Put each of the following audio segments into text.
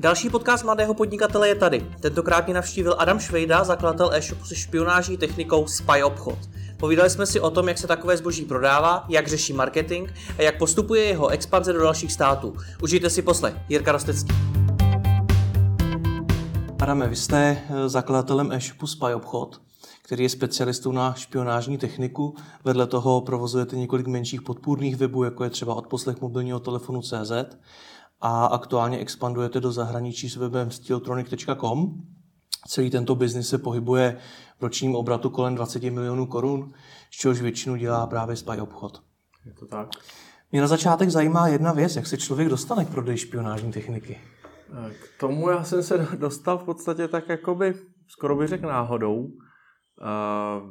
Další podcast mladého podnikatele je tady. Tentokrát mě navštívil Adam Švejda, zakladatel e-shopu se špionážní technikou Spy Obchod. Povídali jsme si o tom, jak se takové zboží prodává, jak řeší marketing a jak postupuje jeho expanze do dalších států. Užijte si poslech. Jirka Rostecký. Adame, vy jste eh, zakladatelem e-shopu Spy Obchod, který je specialistou na špionážní techniku. Vedle toho provozujete několik menších podpůrných webů, jako je třeba odposlech mobilního telefonu CZ a aktuálně expandujete do zahraničí s webem steeltronic.com. Celý tento biznis se pohybuje v ročním obratu kolem 20 milionů korun, z čehož většinu dělá právě Spy obchod. Je to tak. Mě na začátek zajímá jedna věc, jak se člověk dostane k prodeji špionážní techniky. K tomu já jsem se dostal v podstatě tak jakoby, skoro bych řekl náhodou. Uh,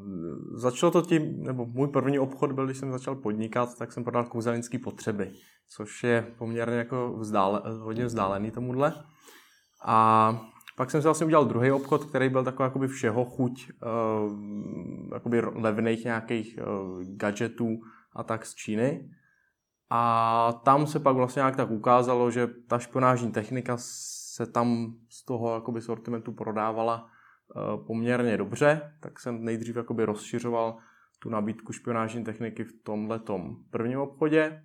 začalo to tím, nebo můj první obchod byl, když jsem začal podnikat, tak jsem prodal kouzelnické potřeby, což je poměrně jako vzdále, hodně vzdálený tomuhle. A pak jsem si vlastně udělal druhý obchod, který byl takový jakoby všeho chuť, uh, jakoby levných nějakých uh, gadgetů a tak z Číny. A tam se pak vlastně nějak tak ukázalo, že ta špionážní technika se tam z toho jakoby sortimentu prodávala poměrně dobře, tak jsem nejdřív jakoby rozšiřoval tu nabídku špionážní techniky v tomhle prvním obchodě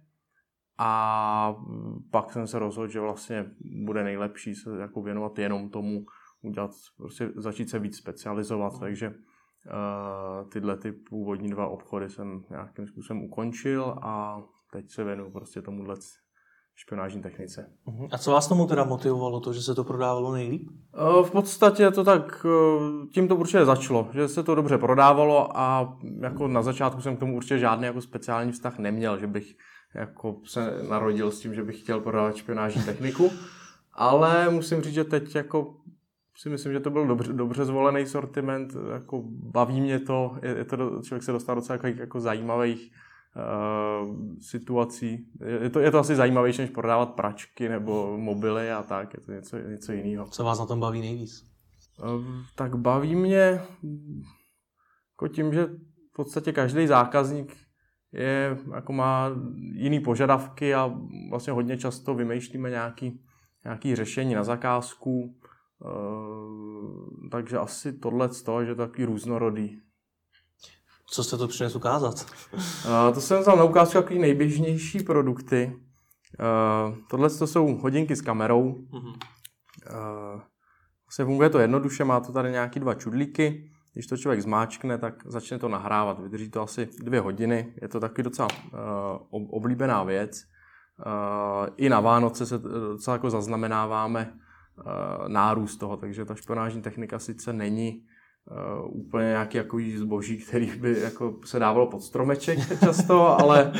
a pak jsem se rozhodl, že vlastně bude nejlepší se jako věnovat jenom tomu, udělat, prostě začít se víc specializovat, mm. takže uh, tyhle ty původní dva obchody jsem nějakým způsobem ukončil a teď se věnuju prostě tomuhle špionážní technice. Mhm. A co vás tomu teda motivovalo, to, že se to prodávalo nejlíp? V podstatě to tak, tím to určitě začalo, že se to dobře prodávalo a jako na začátku jsem k tomu určitě žádný jako speciální vztah neměl, že bych jako se narodil s tím, že bych chtěl prodávat špionážní techniku, ale musím říct, že teď jako si myslím, že to byl dobře, dobře zvolený sortiment, jako baví mě to, je, je to, člověk se dostal docela jako, jako zajímavých uh, situací. Je to, je to asi zajímavější, než prodávat pračky nebo mobily a tak, je to něco, něco jiného. Co vás na tom baví nejvíc? Uh, tak baví mě jako tím, že v podstatě každý zákazník je, jako má jiný požadavky a vlastně hodně často vymýšlíme nějaký, nějaký řešení na zakázku, uh, takže asi tohle z toho, že je to takový různorodý. Co jste to přinesl ukázat? Uh, to jsem vzal na ukázku takový nejběžnější produkty. Uh, tohle to jsou hodinky s kamerou. Uh, vlastně funguje to jednoduše, má to tady nějaký dva čudlíky. Když to člověk zmáčkne, tak začne to nahrávat. Vydrží to asi dvě hodiny. Je to taky docela uh, oblíbená věc. Uh, I na Vánoce se docela jako zaznamenáváme uh, nárůst toho, takže ta špionážní technika sice není uh, úplně nějaký jako zboží, který by jako se dávalo pod stromeček často, ale,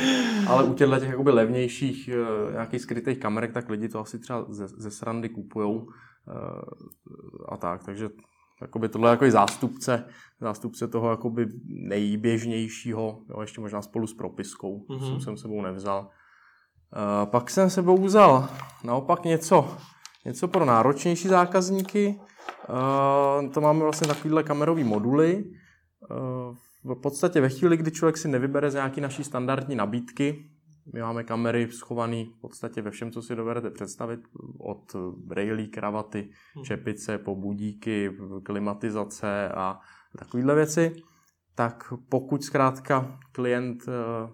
ale u těchto těch jakoby levnějších uh, nějakých skrytých kamerek, tak lidi to asi třeba ze, ze srandy kupujou uh, a tak, takže jakoby tohle je jako zástupce, zástupce toho jakoby nejběžnějšího, jo, ještě možná spolu s propiskou, mm-hmm. jsem jsem sebou nevzal. Uh, pak jsem sebou vzal naopak něco, něco pro náročnější zákazníky. Uh, to máme vlastně takovýhle kamerový moduly. Uh, v podstatě ve chvíli, kdy člověk si nevybere z nějaký naší standardní nabídky, my máme kamery schované v podstatě ve všem, co si dovedete představit, od brailí, kravaty, hmm. čepice, pobudíky, klimatizace a takovéhle věci. Tak pokud zkrátka klient eh,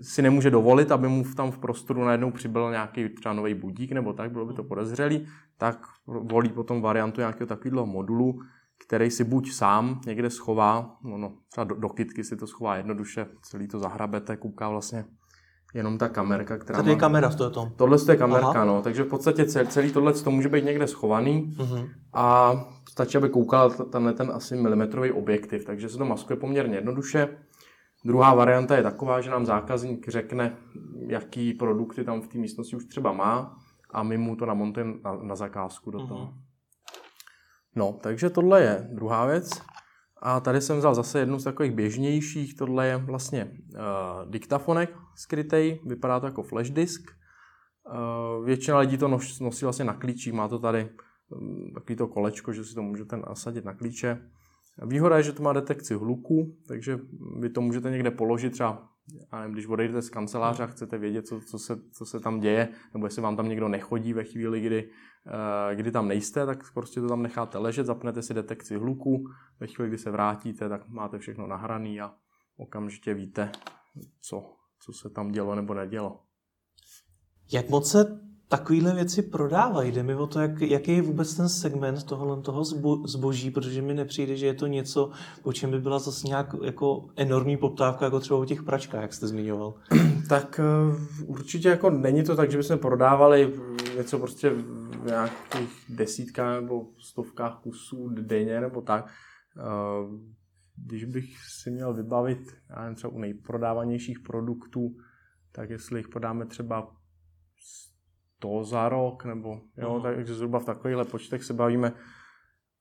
si nemůže dovolit, aby mu tam v prostoru najednou přibyl nějaký třeba nový budík nebo tak, bylo by to podezřelý, tak volí potom variantu nějakého takového modulu, který si buď sám někde schová, no, no třeba do, do kytky si to schová jednoduše, celý to zahrabete, kouká vlastně jenom ta kamerka, která Tady je kamera v tom. Tohle je kamerka, Aha. no, takže v podstatě celý, celý tohle to může být někde schovaný uh-huh. a stačí, aby koukal tenhle ten asi milimetrový objektiv, takže se to maskuje poměrně jednoduše. Druhá varianta je taková, že nám zákazník řekne, jaký produkty tam v té místnosti už třeba má a my mu to namontujeme na, na zakázku do toho. Uh-huh. No, takže tohle je druhá věc. A tady jsem vzal zase jednu z takových běžnějších. Tohle je vlastně uh, diktafonek skrytej, vypadá to jako flash disk. Uh, většina lidí to nos, nosí vlastně na klíčích, má to tady um, takový to kolečko, že si to můžete nasadit na klíče. Výhoda je, že to má detekci hluku, takže vy to můžete někde položit třeba a nevím, když odejdete z kanceláře a chcete vědět, co, co, se, co se tam děje, nebo jestli vám tam někdo nechodí ve chvíli, kdy, uh, kdy tam nejste, tak prostě to tam necháte ležet, zapnete si detekci hluku, ve chvíli, kdy se vrátíte, tak máte všechno nahrané a okamžitě víte, co, co se tam dělo nebo nedělo. Jak moc se takovéhle věci prodávají? Jde mi o to, jak, jaký je vůbec ten segment tohohle toho zbo, zboží, protože mi nepřijde, že je to něco, po čem by byla zase nějak jako enormní poptávka, jako třeba o těch pračkách, jak jste zmiňoval. Tak eh, určitě jako není to tak, že bychom prodávali něco prostě v nějakých desítkách nebo stovkách kusů denně nebo tak. Eh, když bych si měl vybavit, já nevím, třeba u nejprodávanějších produktů, tak jestli jich podáme třeba to za rok, nebo jo, uh-huh. takže zhruba v takovýchhle počtech se bavíme.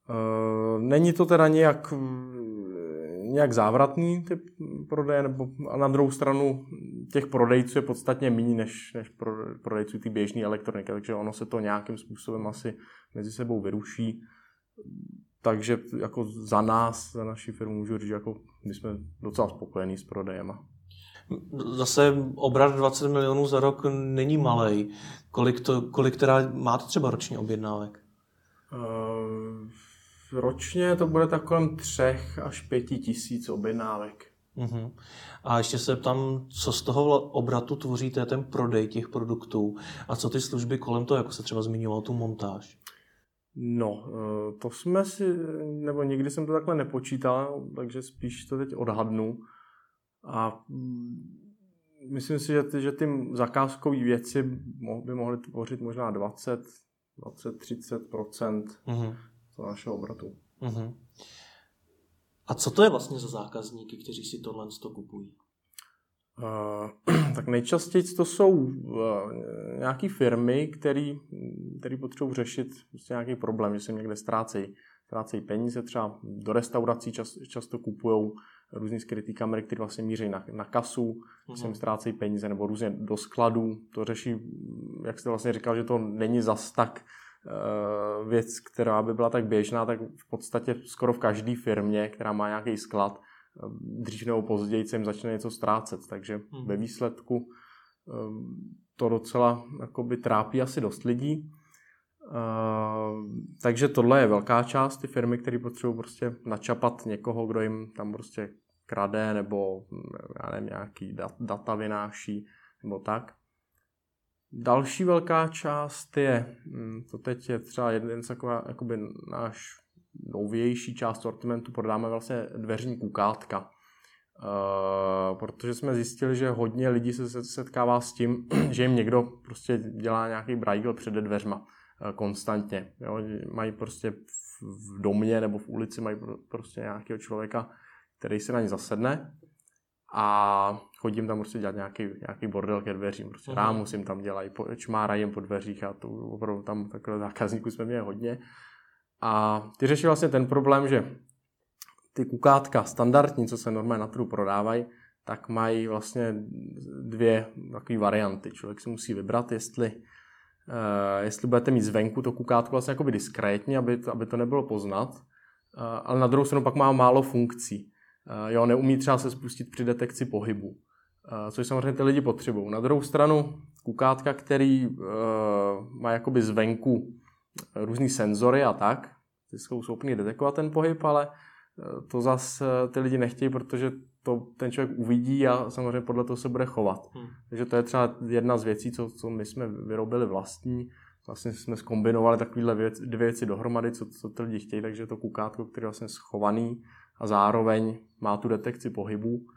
Uh, není to teda nějak, nějak závratný typ prodeje, nebo a na druhou stranu těch prodejců je podstatně méně než, než pro, prodejců ty běžné elektroniky, takže ono se to nějakým způsobem asi mezi sebou vyruší. Takže jako za nás, za naši firmu můžu říct, že jako my jsme docela spokojení s prodejema. Zase obrat 20 milionů za rok není malý. Kolik, to, kolik teda máte třeba ročně objednávek? Uh, ročně to bude tak kolem třech až pěti tisíc objednávek. Uh-huh. A ještě se tam, co z toho obratu tvoří, to je ten prodej těch produktů a co ty služby kolem toho, jako se třeba zmiňoval tu montáž? No, eh, to jsme si, nebo nikdy jsem to takhle nepočítal, takže spíš to teď odhadnu. A mm, myslím si, že ty, že ty zakázkové věci by mohly tvořit možná 20, 20, 30 uh-huh. našeho obratu. Uh-huh. A co to je vlastně za zákazníky, kteří si tohle to kupují? Uh, tak nejčastěji to jsou uh, nějaké firmy, které potřebují řešit prostě nějaký problém, že se někde ztrácejí, ztrácejí peníze, třeba do restaurací čas, často kupují různý skrytý kamery, které vlastně míří na, na kasu, mm-hmm. se jim ztrácejí peníze, nebo různě do skladů. To řeší, jak jste vlastně říkal, že to není zas tak uh, věc, která by byla tak běžná, tak v podstatě skoro v každé firmě, která má nějaký sklad, uh, dřív nebo později se jim začne něco ztrácet. Takže mm-hmm. ve výsledku uh, to docela jakoby, trápí asi dost lidí. Uh, takže tohle je velká část, ty firmy, které potřebují prostě načapat někoho, kdo jim tam prostě krade nebo já nevím, nějaký data vynáší nebo tak. Další velká část je, hm, to teď je třeba jeden z taková, jakoby náš novější část sortimentu, prodáme vlastně dveřní kukátka. Uh, protože jsme zjistili, že hodně lidí se setkává s tím, že jim někdo prostě dělá nějaký brajgl před dveřma uh, konstantně. Jo? Mají prostě v domě nebo v ulici mají prostě nějakého člověka, který se na ně zasedne a chodím tam prostě dělat nějaký, nějaký bordel ke dveřím. Prostě uh-huh. rámu si jim tam dělají, čmárají jim po dveřích a to opravdu tam takhle zákazníků jsme měli hodně. A ty řeší vlastně ten problém, že ty kukátka standardní, co se normálně na trhu prodávají, tak mají vlastně dvě takové varianty. Člověk si musí vybrat, jestli, uh, jestli budete mít zvenku to kukátko vlastně jakoby diskrétně, aby to, aby to nebylo poznat, uh, ale na druhou stranu pak má málo funkcí. Uh, jo, neumí třeba se spustit při detekci pohybu, uh, což samozřejmě ty lidi potřebují. Na druhou stranu kukátka, který uh, má jakoby zvenku různý senzory a tak, ty jsou schopni detekovat ten pohyb, ale to zase ty lidi nechtějí, protože to ten člověk uvidí a samozřejmě podle toho se bude chovat. Hmm. Takže to je třeba jedna z věcí, co, co my jsme vyrobili vlastní. Vlastně jsme skombinovali takovéhle věc, dvě věci dohromady, co, co ty lidi chtějí, takže to kukátko, které je vlastně schovaný a zároveň má tu detekci pohybu.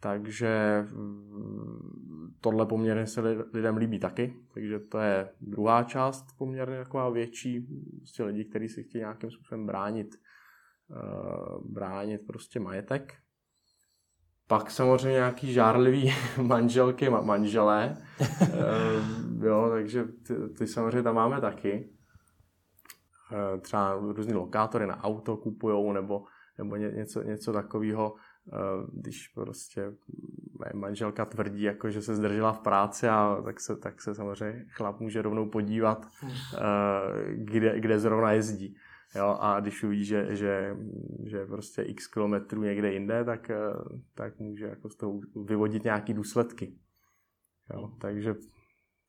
Takže mm, tohle poměrně se lidem líbí taky, takže to je druhá část poměrně taková větší, prostě lidi, kteří si chtějí nějakým způsobem bránit Eh, bránit prostě majetek. Pak samozřejmě nějaký žárlivý manželky, manželé, eh, jo, takže ty, ty samozřejmě tam máme taky. Eh, třeba různý lokátory na auto kupujou nebo, nebo ně, něco, něco takového, když prostě manželka tvrdí, jako, že se zdržela v práci, a tak se, tak se samozřejmě chlap může rovnou podívat, hmm. kde, kde zrovna jezdí. Jo, a když uvidí, že, že, že prostě x kilometrů někde jinde, tak, eh, tak může jako z toho vyvodit nějaké důsledky. Jo, takže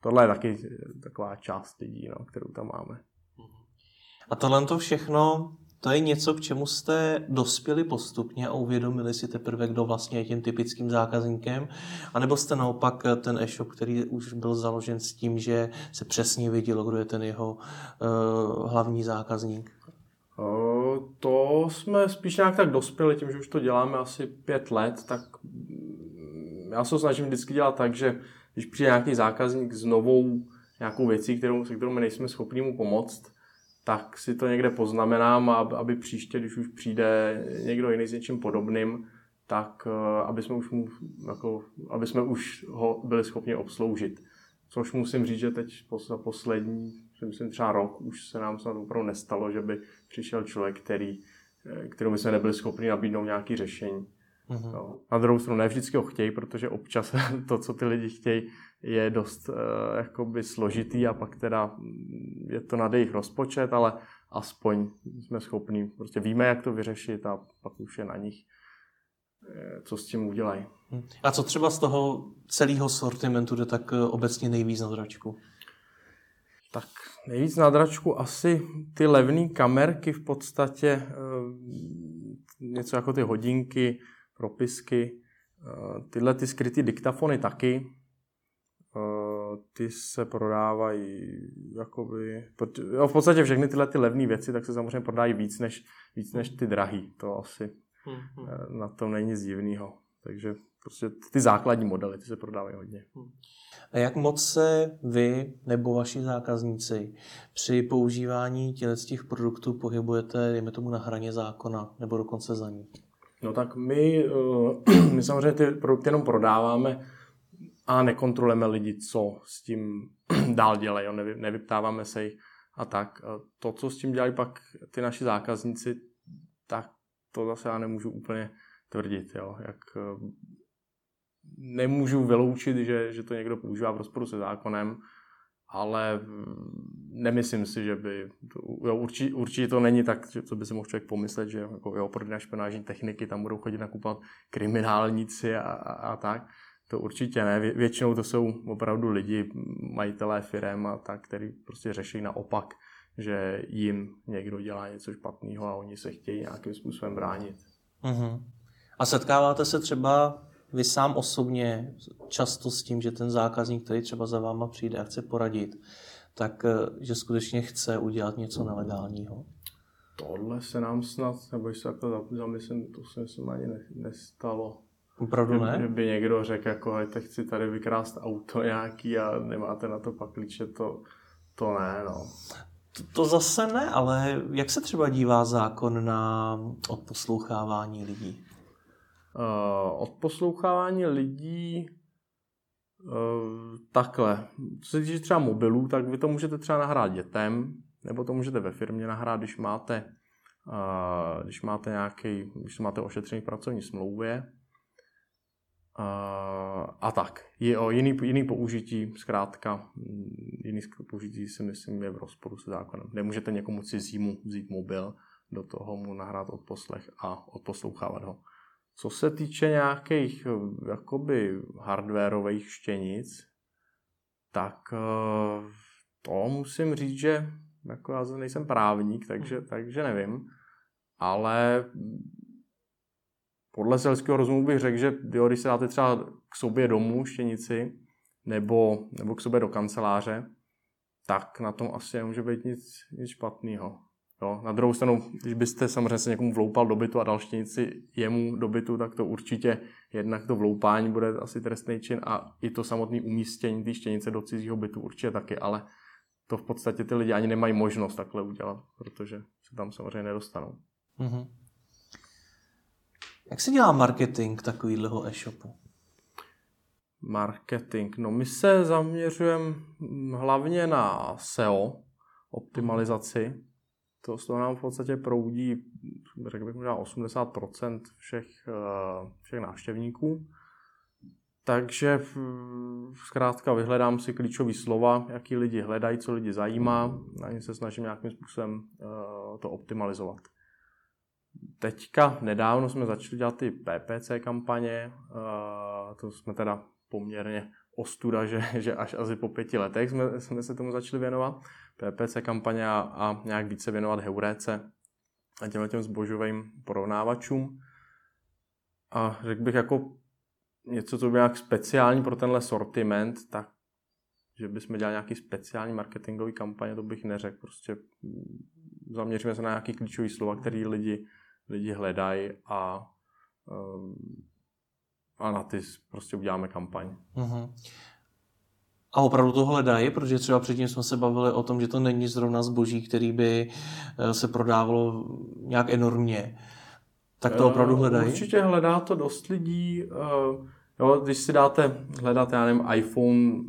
tohle je taky taková část lidí, no, kterou tam máme. A tohle to všechno, to je něco, k čemu jste dospěli postupně a uvědomili si teprve, kdo vlastně je tím typickým zákazníkem, anebo jste naopak ten e-shop, který už byl založen s tím, že se přesně vidělo, kdo je ten jeho uh, hlavní zákazník? To jsme spíš nějak tak dospěli, tím, že už to děláme asi pět let, tak já se snažím vždycky dělat tak, že když přijde nějaký zákazník s novou nějakou věcí, kterou, se kterou my nejsme schopni mu pomoct, tak si to někde poznamenám, aby příště, když už přijde někdo jiný s něčím podobným, tak eh, aby jsme už, mu, jako, aby jsme už ho byli schopni obsloužit. Což musím říct, že teď za poslední, myslím třeba rok, už se nám snad opravdu nestalo, že by přišel člověk, který, eh, kterou jsme nebyli schopni nabídnout nějaké řešení. Mm-hmm. No. Na druhou stranu ne vždycky ho chtějí, protože občas to, co ty lidi chtějí, je dost uh, jakoby složitý a pak teda mm, je to na jejich rozpočet, ale aspoň jsme schopni, prostě víme, jak to vyřešit a pak už je na nich, eh, co s tím udělají. Hm. A co třeba z toho celého sortimentu jde tak obecně nejvíc na dračku? Tak nejvíc na dračku asi ty levné kamerky v podstatě, něco jako ty hodinky, propisky, eh, tyhle ty skrytý diktafony taky, eh, ty se prodávají jakoby, jo, v podstatě všechny tyhle ty levné věci, tak se samozřejmě prodají víc než, víc než ty drahý, to asi hmm. na tom není nic divného. Takže prostě ty základní modely, ty se prodávají hodně. Hmm. A jak moc se vy nebo vaši zákazníci při používání těch produktů pohybujete, dejme tomu, na hraně zákona nebo dokonce za ní? No tak my, eh, my samozřejmě ty produkty jenom prodáváme a nekontrolujeme lidi, co s tím dál dělají, nevy, nevyptáváme se jich a tak. To, co s tím dělají pak ty naši zákazníci, tak to zase já nemůžu úplně tvrdit. Jo. Jak, eh, nemůžu vyloučit, že, že to někdo používá v rozporu se zákonem, ale nemyslím si, že by, jo, určitě, určitě to není tak, že, co by si mohl člověk pomyslet, že jako, jo, prodej špenážní techniky, tam budou chodit nakupovat kriminálníci a, a, a tak. To určitě ne. Vě, většinou to jsou opravdu lidi, majitelé firem a tak, který prostě řeší naopak, že jim někdo dělá něco špatného a oni se chtějí nějakým způsobem bránit. Uh-huh. A setkáváte se třeba vy sám osobně často s tím, že ten zákazník, který třeba za váma přijde a chce poradit, tak eh, že skutečně chce udělat něco nelegálního? Tohle se nám snad, nebo se jako zamyslím, to se myslím ani nestalo. Opravdu ne? Kdyby někdo řekl, jako, hejte, chci tady vykrást auto nějaký a nemáte na to pakliče, to, to ne, no. To, to zase ne, ale jak se třeba dívá zákon na odposlouchávání lidí? uh, odposlouchávání lidí uh, takhle. Co se týče třeba mobilů, tak vy to můžete třeba nahrát dětem, nebo to můžete ve firmě nahrát, když máte, uh, když máte nějaký, když máte ošetřený pracovní smlouvě. Uh, a tak. Je o jiný, jiný použití, zkrátka, jiný použití si myslím je v rozporu se zákonem. Nemůžete někomu cizímu vzít mobil, do toho mu nahrát odposlech a odposlouchávat ho. Co se týče nějakých eh, jakoby hardwareových štěnic, tak eh, to musím říct, že jako já nejsem právník, takže, hmm. takže nevím, ale podle selského rozumu bych řekl, že jo, když se dáte třeba k sobě domů štěnici nebo, nebo k sobě do kanceláře, tak na tom asi nemůže být nic, nic špatného. Jo. Na druhou stranu, když byste samozřejmě se někomu vloupal do bytu a dal štěnici jemu do bytu, tak to určitě jednak to vloupání bude asi trestný čin a i to samotné umístění té štěnice do cizího bytu určitě taky, ale to v podstatě ty lidi ani nemají možnost takhle udělat, protože se tam samozřejmě nedostanou. Mm-hmm. Jak se dělá marketing takového e-shopu? Marketing. No my se zaměřujeme hlavně na SEO, optimalizaci, to z toho nám v podstatě proudí, řekl bych možná 80% všech, eh, všech návštěvníků. takže zkrátka vyhledám si klíčové slova, jaký lidi hledají, co lidi zajímá, ně se snažím nějakým způsobem uh, to optimalizovat. Teďka nedávno jsme začali dělat ty PPC kampaně, to jsme teda poměrně ostuda, že, že až asi po pěti letech jsme, jsme se tomu začali věnovat. PPC kampaně a, a nějak více věnovat heuréce a těmhle těm zbožovým porovnávačům. A řekl bych jako něco, co by nějak speciální pro tenhle sortiment, tak že bychom dělali nějaký speciální marketingový kampaně, to bych neřekl. Prostě zaměříme se na nějaký klíčový slova, který lidi, lidi hledají a, ehm, a na ty prostě uděláme kampaň. Uh-huh. A opravdu to hledají, protože třeba předtím jsme se bavili o tom, že to není zrovna zboží, který by eh, se prodávalo nějak enormně. Tak to opravdu hledají? Určitě hledá to dost lidí. Eh, jo, když si dáte hledat, já nevím, iPhone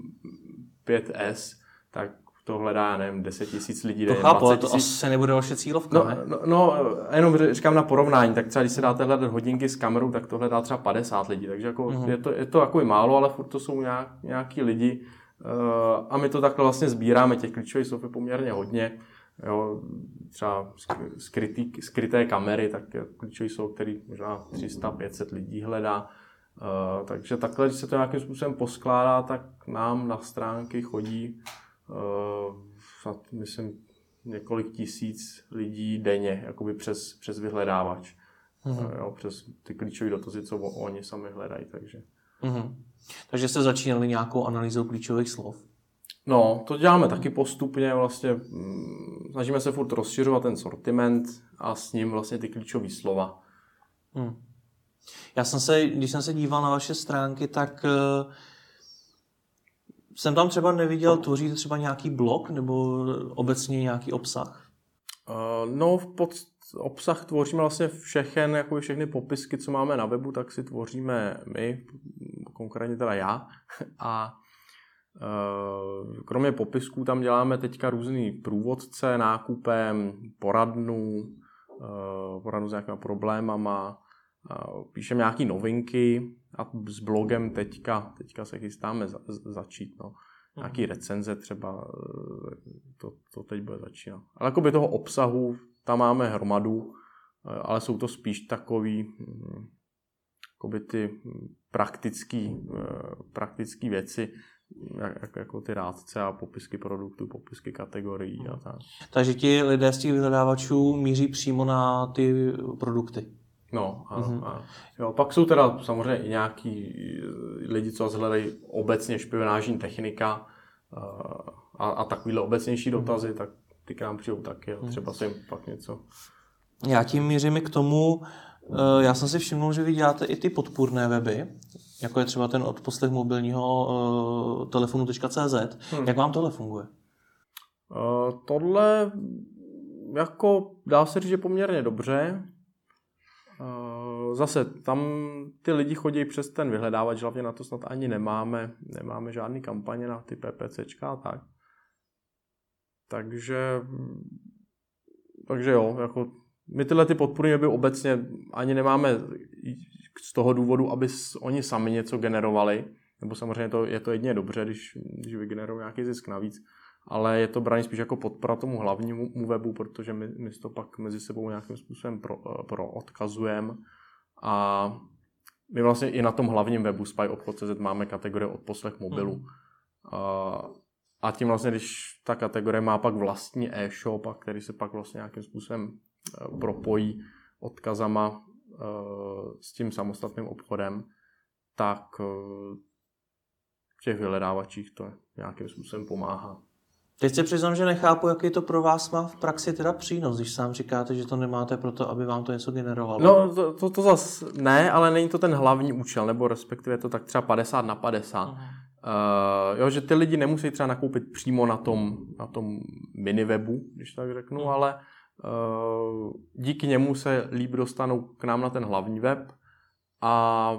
5S, tak to hledá, nevím, 10 tisíc lidí. To chápu, ale to asi nebude vaše cílovka, no, ne? No, no, jenom říkám na porovnání, tak třeba když si dáte hledat hodinky s kamerou, tak to hledá třeba 50 lidí, takže jako mm-hmm. je, to, je to jako málo, ale furt to jsou nějak, nějaký lidi uh, a my to takhle vlastně sbíráme, těch klíčových slov je poměrně hodně. Jo, třeba skrytý, skryté kamery, tak klíčové jsou, který možná 300-500 lidí hledá. Uh, takže takhle, když se to nějakým způsobem poskládá, tak nám na stránky chodí, uh, myslím, několik tisíc lidí denně, jakoby přes, přes vyhledávač. Mm-hmm. Uh, jo, přes ty klíčové dotazy, co oni sami hledají. Takže. Mm-hmm. takže jste začínali nějakou analýzou klíčových slov? No, to děláme taky postupně, vlastně mm, snažíme se furt rozšiřovat ten sortiment a s ním vlastně ty klíčové slova. Hmm. Já jsem se, když jsem se díval na vaše stránky, tak uh, jsem tam třeba neviděl, tvoříte třeba nějaký blog nebo obecně nějaký obsah? Uh, no, v pod, obsah tvoříme vlastně všechen, jako všechny popisky, co máme na webu, tak si tvoříme my, konkrétně teda já. A uh, kromě popisků tam děláme teďka různý průvodce nákupem, poradnu, uh, poradnu s nějakými problémama, píšeme nějaké novinky a s blogem teďka, teďka se chystáme za, začít. No. Nějaký mhm. recenze třeba, e, to, to teď bude začínat. Ale jakoby toho obsahu, tam máme hromadu, e, ale jsou to spíš takový mm, jakoby ty praktické e, praktický věci, jak, jako ty rádce a popisky produktů, popisky kategorií a tak. Takže ti lidé z těch vyhledávačů míří přímo na ty produkty. No, ano, mm-hmm. ano. Jo, pak jsou teda samozřejmě i nějaký eh, lidi, co hledají obecně špionážní technika uh, a, a takovýhle obecnější mhm. dotazy, mm-hmm. tak ty k nám přijdou taky, jo. Mhm. třeba si jim pak něco. Já tím mířím k tomu, uh, já jsem si všiml, že vy děláte i ty podpůrné weby, jako je třeba ten odposlech mobilního uh, telefonu.cz. Hmm. Jak vám tohle funguje? Uh, tohle jako dá se říct, že poměrně dobře. Eh, zase tam ty lidi chodí přes ten vyhledávač, hlavně na to snad ani nemáme, nemáme žádný kampaně na ty PPCčka a tak. Takže, takže jo, jako my tyhle ty podpory weby obecně ani nemáme z toho důvodu, aby oni sami něco generovali, nebo samozřejmě to, je to jedině dobře, když, když vygenerují nějaký zisk navíc, ale je to braní spíš jako podpora tomu hlavnímu webu, protože my, my to pak mezi sebou nějakým způsobem pro, pro odkazujeme a my vlastně i na tom hlavním webu spyobchod.cz máme kategorie odposlech mobilu. Hmm. A, a tím vlastně, když ta kategorie má pak vlastní e-shop, a který se pak vlastně nějakým způsobem e, propojí odkazama e, s tím samostatným obchodem, tak v těch vyhledávačích to nějakým způsobem pomáhá. Teď se přiznám, že nechápu, jaký to pro vás má v praxi teda přínos, když sám říkáte, že to nemáte proto, aby vám to něco generovalo. No, to, to, to zase ne, ale není to ten hlavní účel, nebo respektive to tak třeba 50 na 50. Uh, jo, že ty lidi nemusí třeba nakoupit přímo na tom, na tom miniwebu, když tak řeknu, uh ale uh, díky němu se líp dostanou k nám na ten hlavní web a,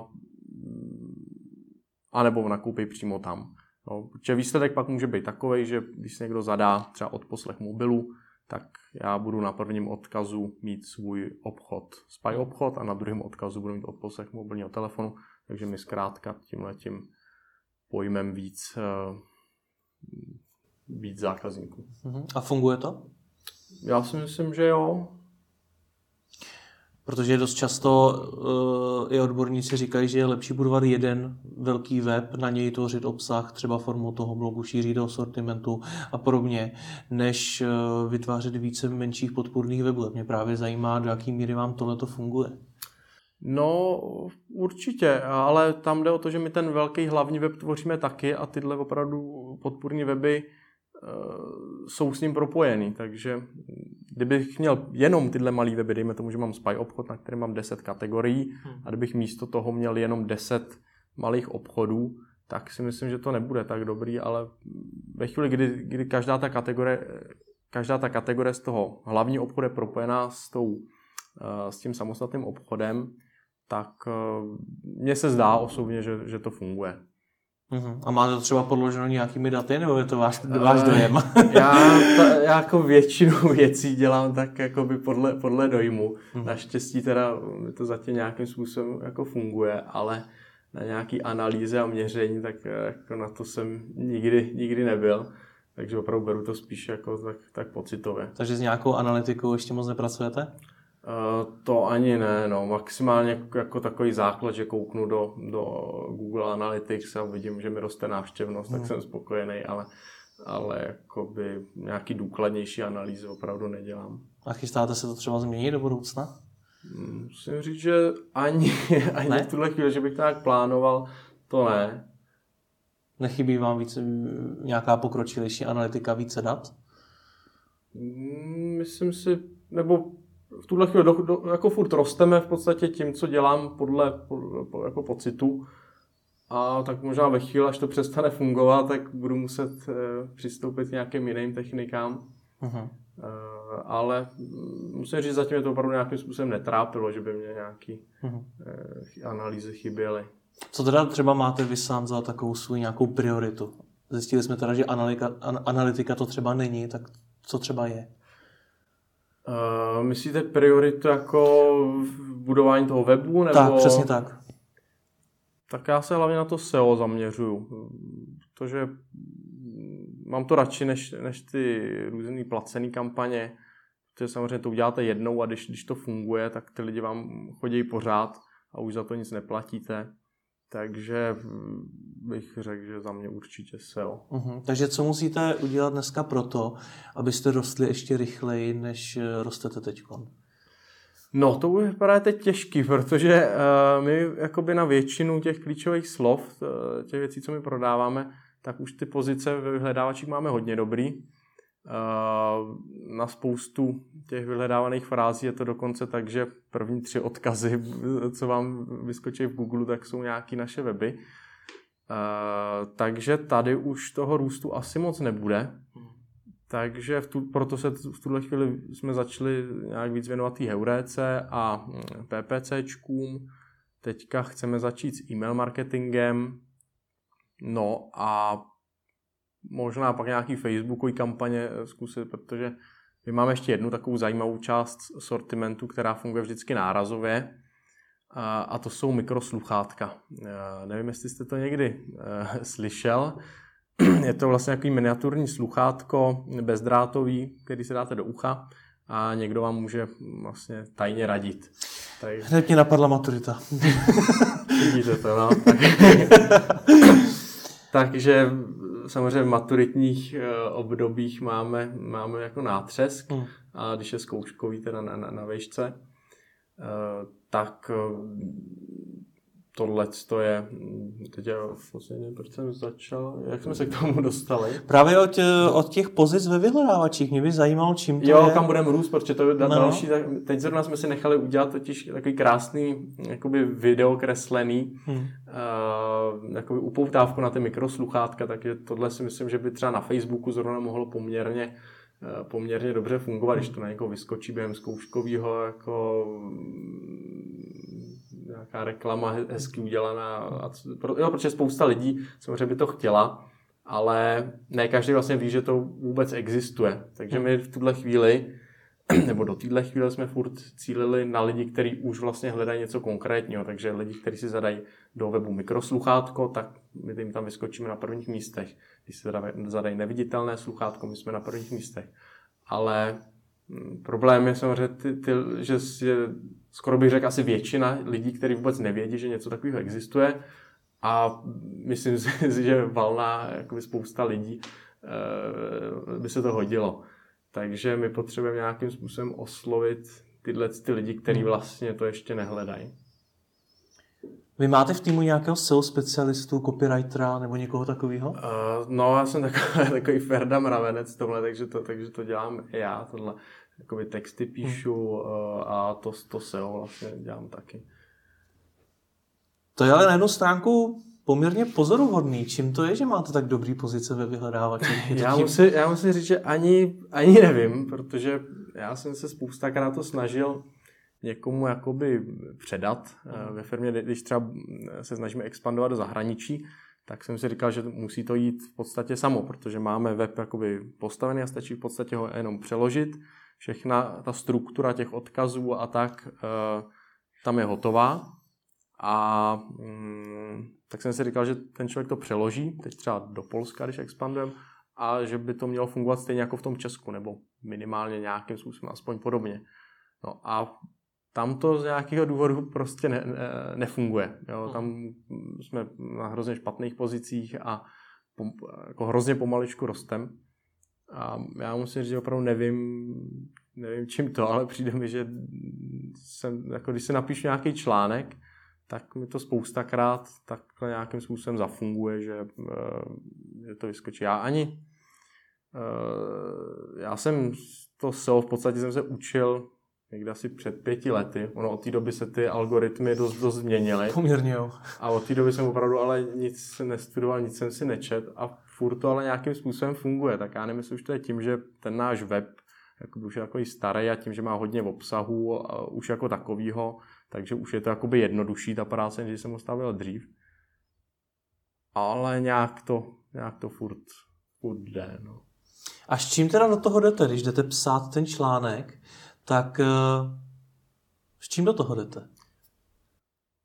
a nebo nakoupí přímo tam. No, protože výsledek pak může být takový, že když se někdo zadá třeba odposlech mobilu, tak já budu na prvním odkazu mít svůj obchod, spy obchod a na druhém odkazu budu mít odposlech mobilního telefonu. takže my zkrátka tímhle tím pojmem víc, uh, víc zákazníků. Mhm. A funguje to? Já si myslím, že jo. Protože dost často uh, i odborníci říkají, že je lepší budovat jeden velký web, na něj tvořit obsah, třeba formou toho blogu, šířit do sortimentu a podobně, než uh, vytvářet více menších podpůrných webů. Mě právě zajímá, do jaký míry vám tohle to funguje. No, určitě, ale tam jde o to, že my ten velký hlavní web tvoříme taky a tyhle opravdu podpůrní weby jsou s ním propojený, takže kdybych měl jenom tyhle malé weby, dejme tomu, že mám spy obchod, na kterém mám 10 kategorií hmm. a kdybych místo toho měl jenom 10 malých obchodů, tak si myslím, že to nebude tak dobrý, ale ve chvíli, kdy, kdy každá ta kategorie každá ta kategorie z toho hlavního obchodu je propojená s, tou, eh, s tím samostatným obchodem, tak eh, mně se zdá osobně, že, že to funguje. Uh-huh. A máte to třeba podloženo nějakými daty, nebo je to váš, váš dojem? já, ta, já jako většinu věcí dělám tak jako by podle, podle dojmu. Uh-huh. Naštěstí teda to zatím nějakým způsobem jako funguje, ale na nějaký analýze a měření, tak eh, jako na to jsem nikdy, nikdy nebyl. Takže opravdu beru to spíš jako tak, tak pocitově. Takže s nějakou analytikou ještě moc nepracujete? Uh, to ani ne, no. Maximálně jako, takový základ, že kouknu do, do Google Analytics a vidím, že mi roste návštěvnost, hmm. tak jsem spokojený, ale, ale jakoby nějaký důkladnější analýzy opravdu nedělám. A chystáte se to třeba změnit do budoucna? Hmm, musím říct, že ani, ani ne? v tuhle chvíli, že bych to nějak plánoval, to ne. Nechybí vám více nějaká pokročilejší analytika, více dat? Hmm, myslím si, nebo v tuhle chvíli do, do, jako furt rosteme v podstatě tím, co dělám podle, podle jako pocitu. A tak možná ve chvíli, až to přestane fungovat, tak budu muset e, přistoupit k nějakým jiným technikám. Uh-huh. E, ale musím říct, zatím je to opravdu nějakým způsobem netrápilo, že by mě nějaké uh-huh. e, analýzy chyběly. Co teda třeba máte vy sám za takovou svou nějakou prioritu? Zjistili jsme teda, že analytika, analytika to třeba není, tak co třeba je? Uh, myslíte prioritu jako v budování toho webu? Nebo... Tak, přesně tak. Tak já se hlavně na to SEO zaměřuju, protože mám to radši než, než ty různé placené kampaně, protože samozřejmě to uděláte jednou a když, když to funguje, tak ty lidi vám chodí pořád a už za to nic neplatíte. Takže bych řekl, že za mě určitě SEO. Uh-huh. Takže co musíte udělat dneska pro to, abyste rostli ještě rychleji, než eh, rostete teď? No, to bude vypadá teď těžký, protože uh, my jakoby na většinu těch klíčových slov, uh, těch věcí, co my prodáváme, tak už ty pozice ve vyhledávačích máme hodně dobrý. Na spoustu těch vyhledávaných frází je to dokonce tak, že první tři odkazy, co vám vyskočí v Google, tak jsou nějaké naše weby. Takže tady už toho růstu asi moc nebude. Takže v tu, proto se v tuhle chvíli jsme začali nějak víc věnovat heuréce a PPCčkům. Teďka chceme začít s e-mail marketingem. No a možná pak nějaký facebookový kampaně eh, zkusit, protože my máme ještě jednu takovou zajímavou část sortimentu, která funguje vždycky nárazově a to jsou mikrosluchátka. Eh, nevím, jestli jste to někdy eh, slyšel. Je to vlastně nějaký miniaturní sluchátko bezdrátový, který si dáte do ucha a někdo vám může vlastně tajně radit. Tady... Hned mě napadla maturita. Vidíte to, no. Tak... Takže samozřejmě v maturitních eh, obdobích máme, máme jako nátřesk mm. a když je zkouškový teda na, na, na vejšce, eh, tak eh, tohle to je, teď já vlastně nevím, proč jsem začal, jak jsme se k tomu dostali. Právě od, od těch pozic ve vyhledávačích, mě by zajímalo, čím to jo, je. kam budeme růst, protože to je no. další, tak teď zrovna jsme si nechali udělat totiž takový krásný jakoby video kreslený, hmm. uh, jakoby upoutávku na ty mikrosluchátka, takže tohle si myslím, že by třeba na Facebooku zrovna mohlo poměrně poměrně dobře fungovat, když to na někoho vyskočí během zkouškového jako nějaká reklama hezky udělaná. A, jo, protože spousta lidí samozřejmě by to chtěla, ale ne každý vlastně ví, že to vůbec existuje. Takže my v tuhle chvíli nebo do téhle chvíle jsme furt cílili na lidi, kteří už vlastně hledají něco konkrétního, takže lidi, kteří si zadají do webu mikrosluchátko, tak my jim tam vyskočíme na prvních místech. Když si zadají neviditelné sluchátko, my jsme na prvních místech. Ale problém je samozřejmě, ty, ty, že je, skoro bych řekl asi většina lidí, kteří vůbec nevědí, že něco takového existuje a myslím si, že valná jakoby spousta lidí e, by se to hodilo. Takže my potřebujeme nějakým způsobem oslovit tyhle ty lidi, kteří hmm. vlastně to ještě nehledají. Vy máte v týmu nějakého SEO specialistu, copywritera nebo někoho takového? Uh, no, já jsem takový, takový Ferda mravenec tohle, takže to, takže to dělám i já, tohle. Jakoby texty píšu hmm. uh, a to, to SEO vlastně dělám taky. To je ale na jednu stránku poměrně pozoruhodný. Čím to je, že máte tak dobrý pozice ve vyhledávači? Já, tím... musím, já musím říct, že ani, ani nevím, protože já jsem se spoustakrát to snažil někomu jakoby předat eh, ve firmě, když třeba se snažíme expandovat do zahraničí, tak jsem si říkal, že musí to jít v podstatě samo, protože máme web jakoby postavený a stačí v podstatě ho jenom přeložit. Všechna ta struktura těch odkazů a tak eh, tam je hotová. A mm, tak jsem si říkal, že ten člověk to přeloží, teď třeba do Polska, když expandujeme, a že by to mělo fungovat stejně jako v tom Česku, nebo minimálně nějakým způsobem, aspoň podobně. No a tam to z nějakého důvodu prostě ne, ne, nefunguje. Jo? Hmm. Tam jsme na hrozně špatných pozicích a pom, jako hrozně pomaličku rostem. A já musím říct, že opravdu nevím, nevím čím to, ale přijde mi, že jsem, jako když se napíšu nějaký článek, tak mi to spoustakrát takhle nějakým způsobem zafunguje, že, eh, že to vyskočí. Já ani, eh, já jsem to SEO v podstatě jsem se učil někde asi před pěti lety. Ono od té doby se ty algoritmy dost, dost změnily. Poměrně jo. A od té doby jsem opravdu ale nic nestudoval, nic jsem si nečet a furt to ale nějakým způsobem funguje. Tak já nevím, jestli už to je tím, že ten náš web jakoby už je takový starý a tím, že má hodně obsahu a už jako takovýho, takže už je to jakoby jednodušší ta práce, než jsem ho stavil dřív. Ale nějak to, nějak to furt, furt jde. No. A s čím teda do toho jdete, když jdete psát ten článek, tak uh, s čím do toho jdete?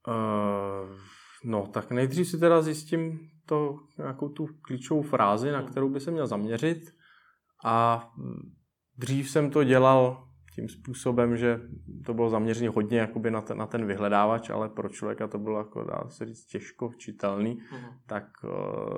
Uh, no, tak nejdřív si teda zjistím to, nějakou tu klíčovou frázi, na kterou by se měl zaměřit a dřív jsem to dělal tím způsobem, že to bylo zaměřené hodně jakoby na, ten, na ten vyhledávač, ale pro člověka to bylo, jako, dá se říct, těžko čitelný, uh-huh. tak uh,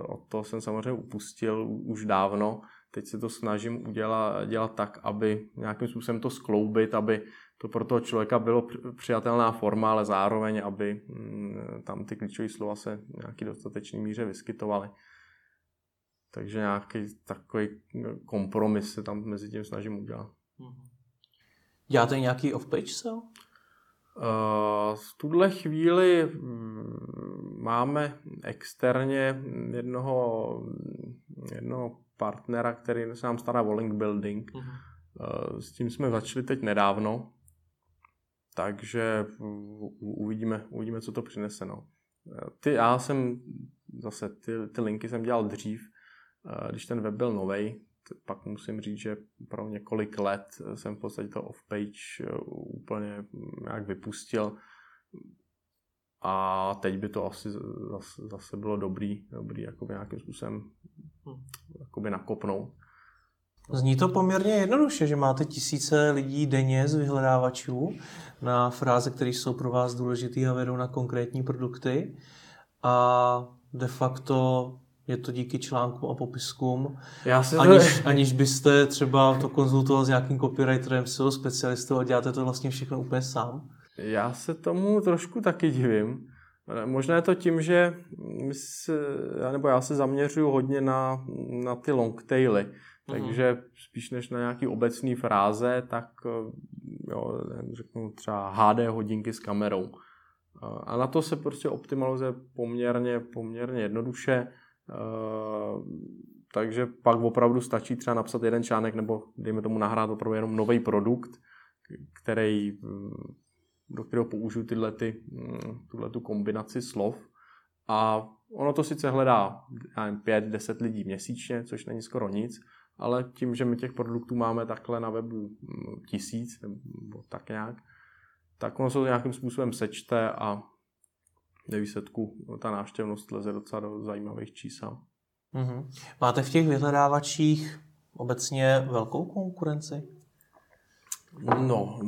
od toho jsem samozřejmě upustil už dávno. Teď se to snažím udělat, dělat tak, aby nějakým způsobem to skloubit, aby to pro toho člověka bylo přijatelná forma, ale zároveň, aby mm, tam ty klíčové slova se nějaký dostatečný míře vyskytovaly. Takže nějaký takový kompromis se tam mezi tím snažím udělat. Uh-huh. Děláte nějaký off-page SEO? Uh, v tuhle chvíli mm, máme externě jednoho, jednoho partnera, který se nám stará o link building. Uh-huh. S tím jsme začali teď nedávno, takže uvidíme, uvidíme co to přinese. No. Ty, já jsem zase ty, ty linky jsem dělal dřív, když ten web byl nový, pak musím říct, že pro několik let jsem v podstatě to off-page eh, úplně nějak vypustil a teď by to asi zase, zase bylo dobrý, dobrý jakoby nějakým způsobem hm. jakoby nakopnout. Zní to poměrně jednoduše, že máte tisíce lidí denně z vyhledávačů na fráze, které jsou pro vás důležité a vedou na konkrétní produkty a de facto je to díky článkům a popiskům, Já si aniž, to... aniž byste třeba to konzultoval s nějakým copywriterem, SEO specialistou a děláte to vlastně všechno úplně sám? Já se tomu trošku taky divím. Možná je to tím, že se, nebo já se zaměřuju hodně na, na ty long taily, takže spíš než na nějaký obecný fráze, tak jo, řeknu třeba HD hodinky s kamerou. A na to se prostě optimalizuje poměrně, poměrně jednoduše. Takže pak opravdu stačí třeba napsat jeden článek nebo dejme tomu nahrát opravdu jenom nový produkt, který, do kterého použiju tyhle ty, mm, tuhle tu kombinaci slov a ono to sice hledá 5-10 lidí měsíčně, což není skoro nic, ale tím, že my těch produktů máme takhle na webu mm, tisíc, nebo tak nějak, tak ono se to nějakým způsobem sečte a ve výsledku ta návštěvnost leze docela do zajímavých čísel. Mm-hmm. Máte v těch vyhledávačích obecně velkou konkurenci? No,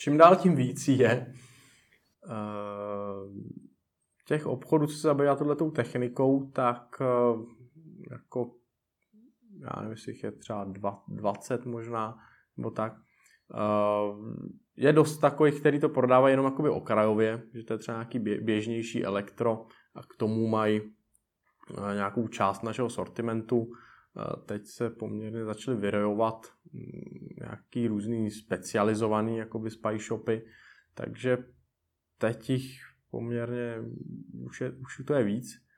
čím dál tím víc je. Eh, těch obchodů, co se zabývá tohletou technikou, tak eh, jako, já nevím, jestli je třeba 20 možná, nebo tak. Eh, je dost takových, který to prodávají jenom jakoby okrajově, že to je třeba nějaký běžnější elektro a k tomu mají nějakou část našeho sortimentu. Teď se poměrně začaly vyrojovat nějaký různý specializovaný jakoby spy shopy, takže teď jich poměrně, už, je, už to je víc.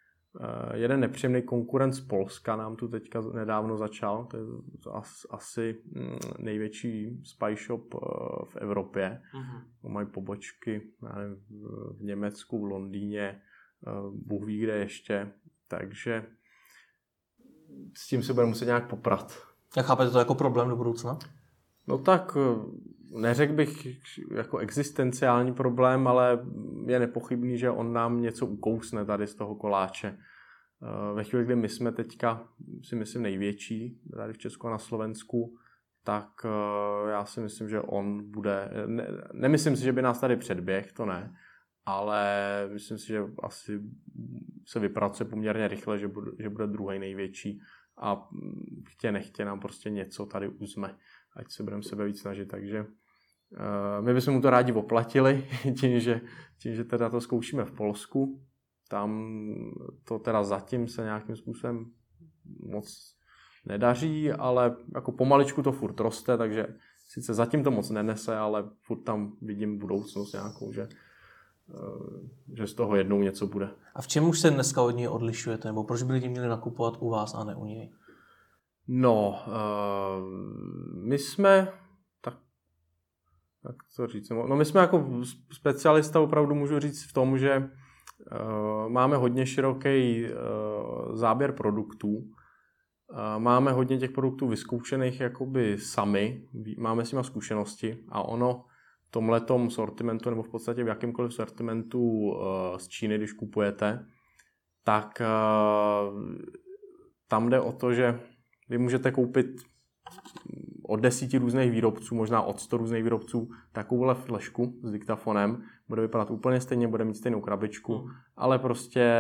Jeden nepříjemný konkurent z Polska nám tu teďka nedávno začal, to je asi mm, největší spy shop v Evropě. Uh-huh. Mají pobočky nevím, v Německu, v Londýně, Bůh ví kde ještě, takže s tím se budeme muset nějak poprat. Jak chápete to jako problém do budoucna? No tak eh, neřekl bych jako existenciální problém, ale je nepochybný, že on nám něco ukousne tady z toho koláče. Eh, ve chvíli, kdy my jsme teďka, si myslím, největší tady v Česku a na Slovensku, tak eh, já si myslím, že on bude, ne, nemyslím si, že by nás tady předběh, to ne, ale myslím si, že asi se vypracuje poměrně rychle, že bude, že bude druhý největší a chtě nechtě nám prostě něco tady uzme, ať se budeme sebe víc snažit. Takže uh, my bychom mu to rádi oplatili tím, že, tím, že teda to zkoušíme v Polsku. Tam to teda zatím se nějakým způsobem moc nedaří, ale jako pomaličku to furt roste, takže sice zatím to moc nenese, ale furt tam vidím budoucnost nějakou, že Eh, že z toho jednou něco bude. A v čem už se dneska od něj odlišujete, nebo proč by lidi měli nakupovat u vás a ne u něj? No, uh, my jsme, tak, jak to říct, no my jsme jako specialista opravdu můžu říct v tom, že uh, máme hodně široký záběr produktů, máme hodně těch produktů vyzkoušených jakoby sami, máme s nimi zkušenosti a ono tomhletom sortimentu nebo v podstatě v jakýmkoliv sortimentu eh, z Číny, když kupujete, tak eh, tam jde o to, že vy můžete koupit od desíti různých výrobců, možná od 100 různých výrobců, takovouhle flešku s diktafonem, bude vypadat úplně stejně, bude mít stejnou krabičku, mm. ale prostě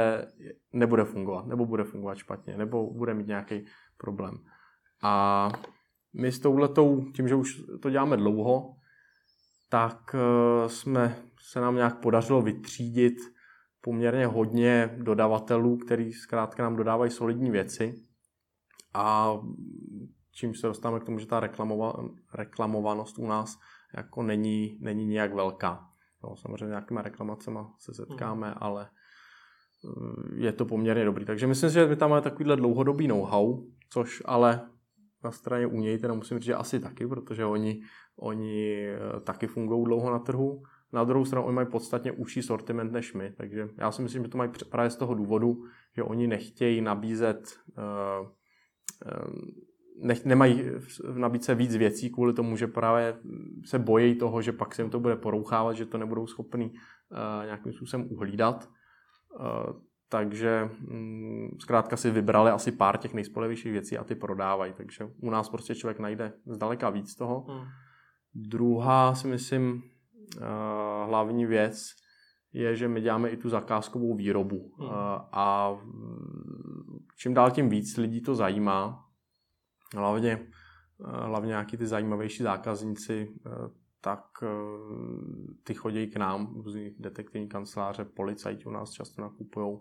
nebude fungovat, nebo bude fungovat špatně, nebo bude mít nějaký problém. A my s touhletou, tím, že už to děláme dlouho, tak eh, jsme, se nám nějak podařilo vytřídit poměrně hodně dodavatelů, který zkrátka nám dodávají solidní věci a čím se dostáváme k tomu, že ta reklamova, reklamovanost u nás jako není, není nějak velká. No, samozřejmě nějakýma reklamacemi se setkáme, mm. ale eh, je to poměrně dobrý. Takže myslím si, že my tam máme takovýhle dlouhodobý know-how, což ale na straně u něj teda musím říct, že asi taky, protože oni Oni eh, taky fungují dlouho na trhu. Na druhou stranu oni mají podstatně užší sortiment než my, takže já si myslím, že to mají právě z toho důvodu, že oni nechtějí nabízet, uh, nech, nemají v nabídce víc věcí kvůli tomu, že právě se bojí toho, že pak se jim to bude porouchávat, že to nebudou schopni nějakým způsobem uhlídat. Takže mm, zkrátka si vybrali asi pár těch nejspolehlivějších věcí a ty prodávají. Takže u nás prostě člověk najde zdaleka víc toho. Hmm. Druhá si myslím eh, hlavní věc je, že my děláme i tu zakázkovou výrobu. Hmm. Eh, a čím dál tím víc lidí to zajímá, hlavně, eh, hlavně nějaký ty zajímavější zákazníci, tak ty chodí k nám, různý detektivní kanceláře, policajti u nás často nakupují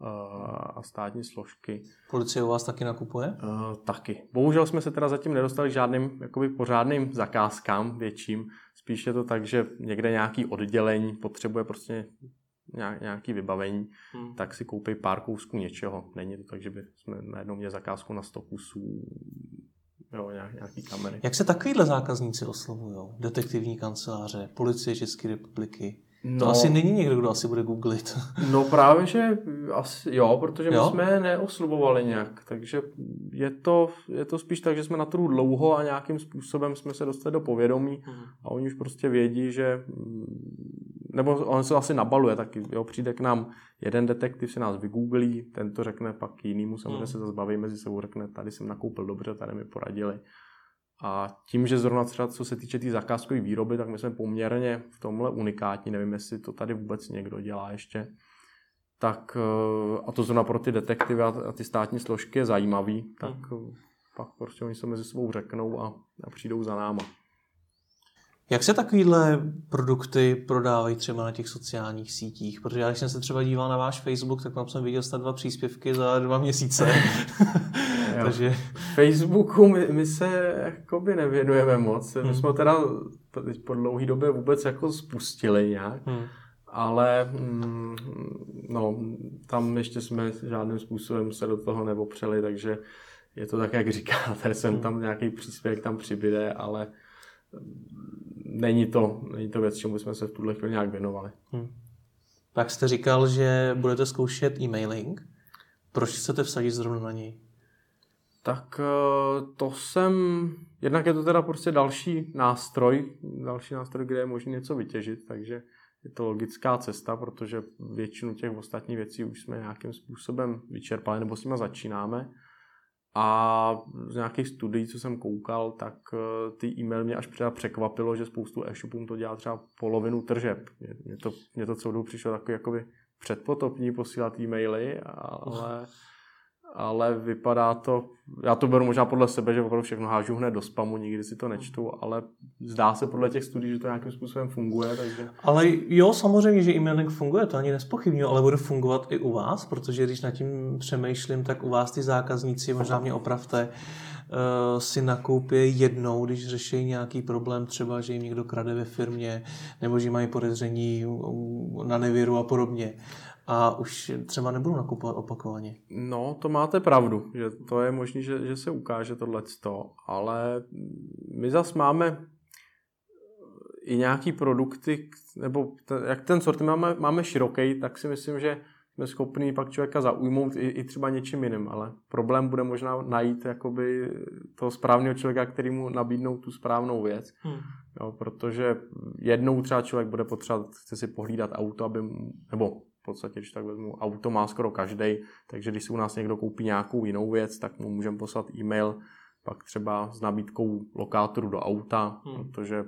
a státní složky. Policie u vás taky nakupuje? Uh, taky. Bohužel jsme se teda zatím nedostali k žádným jakoby pořádným zakázkám větším. Spíš je to tak, že někde nějaký oddělení potřebuje prostě nějaký vybavení, hmm. tak si koupí pár kousků něčeho. Není to tak, že by jsme najednou měli zakázku na 100 kusů jo, nějaký kamery. Jak se takovýhle zákazníci oslovují? Detektivní kanceláře, policie České republiky? No, to asi není někdo, kdo asi bude googlit. No právě, že asi jo, protože my jo? jsme neoslubovali nějak, takže je to, je to spíš tak, že jsme na trhu dlouho a nějakým způsobem jsme se dostali do povědomí hmm. a oni už prostě vědí, že nebo on se asi nabaluje taky, jo, přijde k nám jeden detektiv, si nás vygooglí, ten to řekne pak jinýmu, samozřejmě hmm. se zase baví mezi sebou, řekne, tady jsem nakoupil dobře, tady mi poradili. A tím, že zrovna třeba co se týče té tý zakázkové výroby, tak my jsme poměrně v tomhle unikátní, nevím, jestli to tady vůbec někdo dělá ještě, tak eh, a to zrovna pro ty detektivy a ty státní složky je zajímavý, tak hmm. pak prostě oni se mezi sebou řeknou a, a přijdou za náma. Jak se takovýhle produkty prodávají třeba na těch sociálních sítích? Protože já, když jsem se třeba díval na váš Facebook, tak tam jsem viděl snad dva příspěvky za dva měsíce. Takže... Facebooku my, my se jakoby nevěnujeme moc. Hmm. My jsme teda teď po dlouhé době vůbec jako spustili nějak. Hmm. Ale mm, no, tam ještě jsme žádným způsobem se do toho nepopřeli, takže je to tak, jak říkáte, jsem hmm. tam nějaký příspěvek tam přibyde, ale není to, není to věc, čemu jsme se v tuhle chvíli nějak věnovali. Hmm. Pak jste říkal, že budete zkoušet e-mailing. Proč chcete vsadit zrovna na něj? Tak eh, to jsem, jednak je to teda prostě další nástroj, další nástroj, kde je možné něco vytěžit, takže je to logická cesta, protože většinu těch ostatních věcí už jsme nějakým způsobem vyčerpali nebo s nimi začínáme. A z nějakých studií, co jsem koukal, tak eh, ty e-mail mě až třeba překvapilo, že spoustu e-shopům to dělá třeba polovinu tržeb. Mě to, mě to celou přišlo takový jakoby předpotopní posílat e-maily, ale ale vypadá to, já to beru možná podle sebe, že opravdu všechno hážu hned do spamu, nikdy si to nečtu, ale zdá se podle těch studií, že to nějakým způsobem funguje, takže... Ale jo, samozřejmě, že e-mailing funguje, to ani nespochybnuju, ale bude fungovat i u vás, protože když nad tím přemýšlím, tak u vás ty zákazníci, možná mě opravte, uh, si nakoupí jednou, když řeší nějaký problém, třeba, že jim někdo krade ve firmě, nebo že mají podezření na nevěru a podobně a už třeba nebudu nakupovat opakovaně. No, to máte pravdu, že to je možné, že, že se ukáže tohle, ale my zas máme i nějaký produkty, nebo ten, jak ten sortiment máme, máme široký, tak si myslím, že jsme schopni pak člověka zaujmout i, i třeba něčím jiným, ale problém bude možná najít jakoby toho správného člověka, který mu nabídnou tu správnou věc. Hmm. Jo, protože jednou třeba člověk bude potřebovat, chce si pohlídat auto, aby, nebo v podstatě, když tak vezmu, auto má skoro každý, takže když si u nás někdo koupí nějakou jinou věc, tak mu můžeme poslat e-mail, pak třeba s nabídkou lokátoru do auta, hmm. protože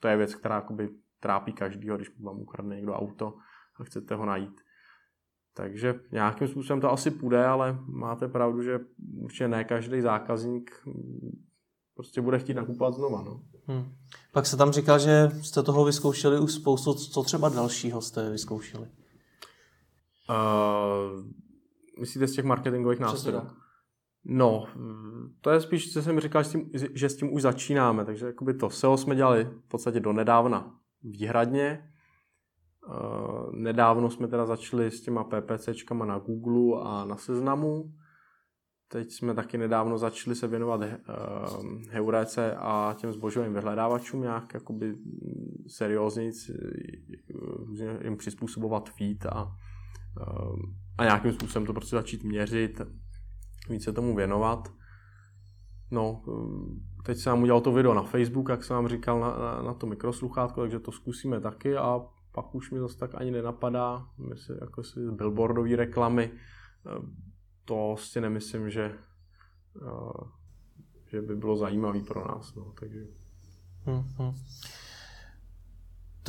to je věc, která jakoby trápí každýho, když vám ukradne někdo auto a chcete ho najít. Takže nějakým způsobem to asi půjde, ale máte pravdu, že určitě ne každý zákazník prostě bude chtít nakupovat znova. No. Hmm. Pak se tam říkal, že jste toho vyzkoušeli už spoustu, co třeba dalšího jste vyzkoušeli? Uh, myslíte z těch marketingových nástrojů? No, to je spíš, co jsem říkal, že s, tím, že s tím už začínáme, takže jakoby to SEO jsme dělali v podstatě do nedávna výhradně. Uh, nedávno jsme teda začali s těma PPCčkama na Google a na Seznamu. Teď jsme taky nedávno začali se věnovat uh, Heurece a těm zbožovým vyhledávačům nějak jakoby seriózně jim přizpůsobovat feed a a nějakým způsobem to prostě začít měřit, více tomu věnovat. No, ehm, teď jsem udělal to video na Facebook, jak jsem vám říkal, na, na, na to mikrosluchátko, takže to zkusíme taky a pak už mi zase tak ani nenapadá, myslím, jako si billboardové reklamy, ehm, to si nemyslím, že, že by bylo zajímavý pro nás. No, takže... Hmm,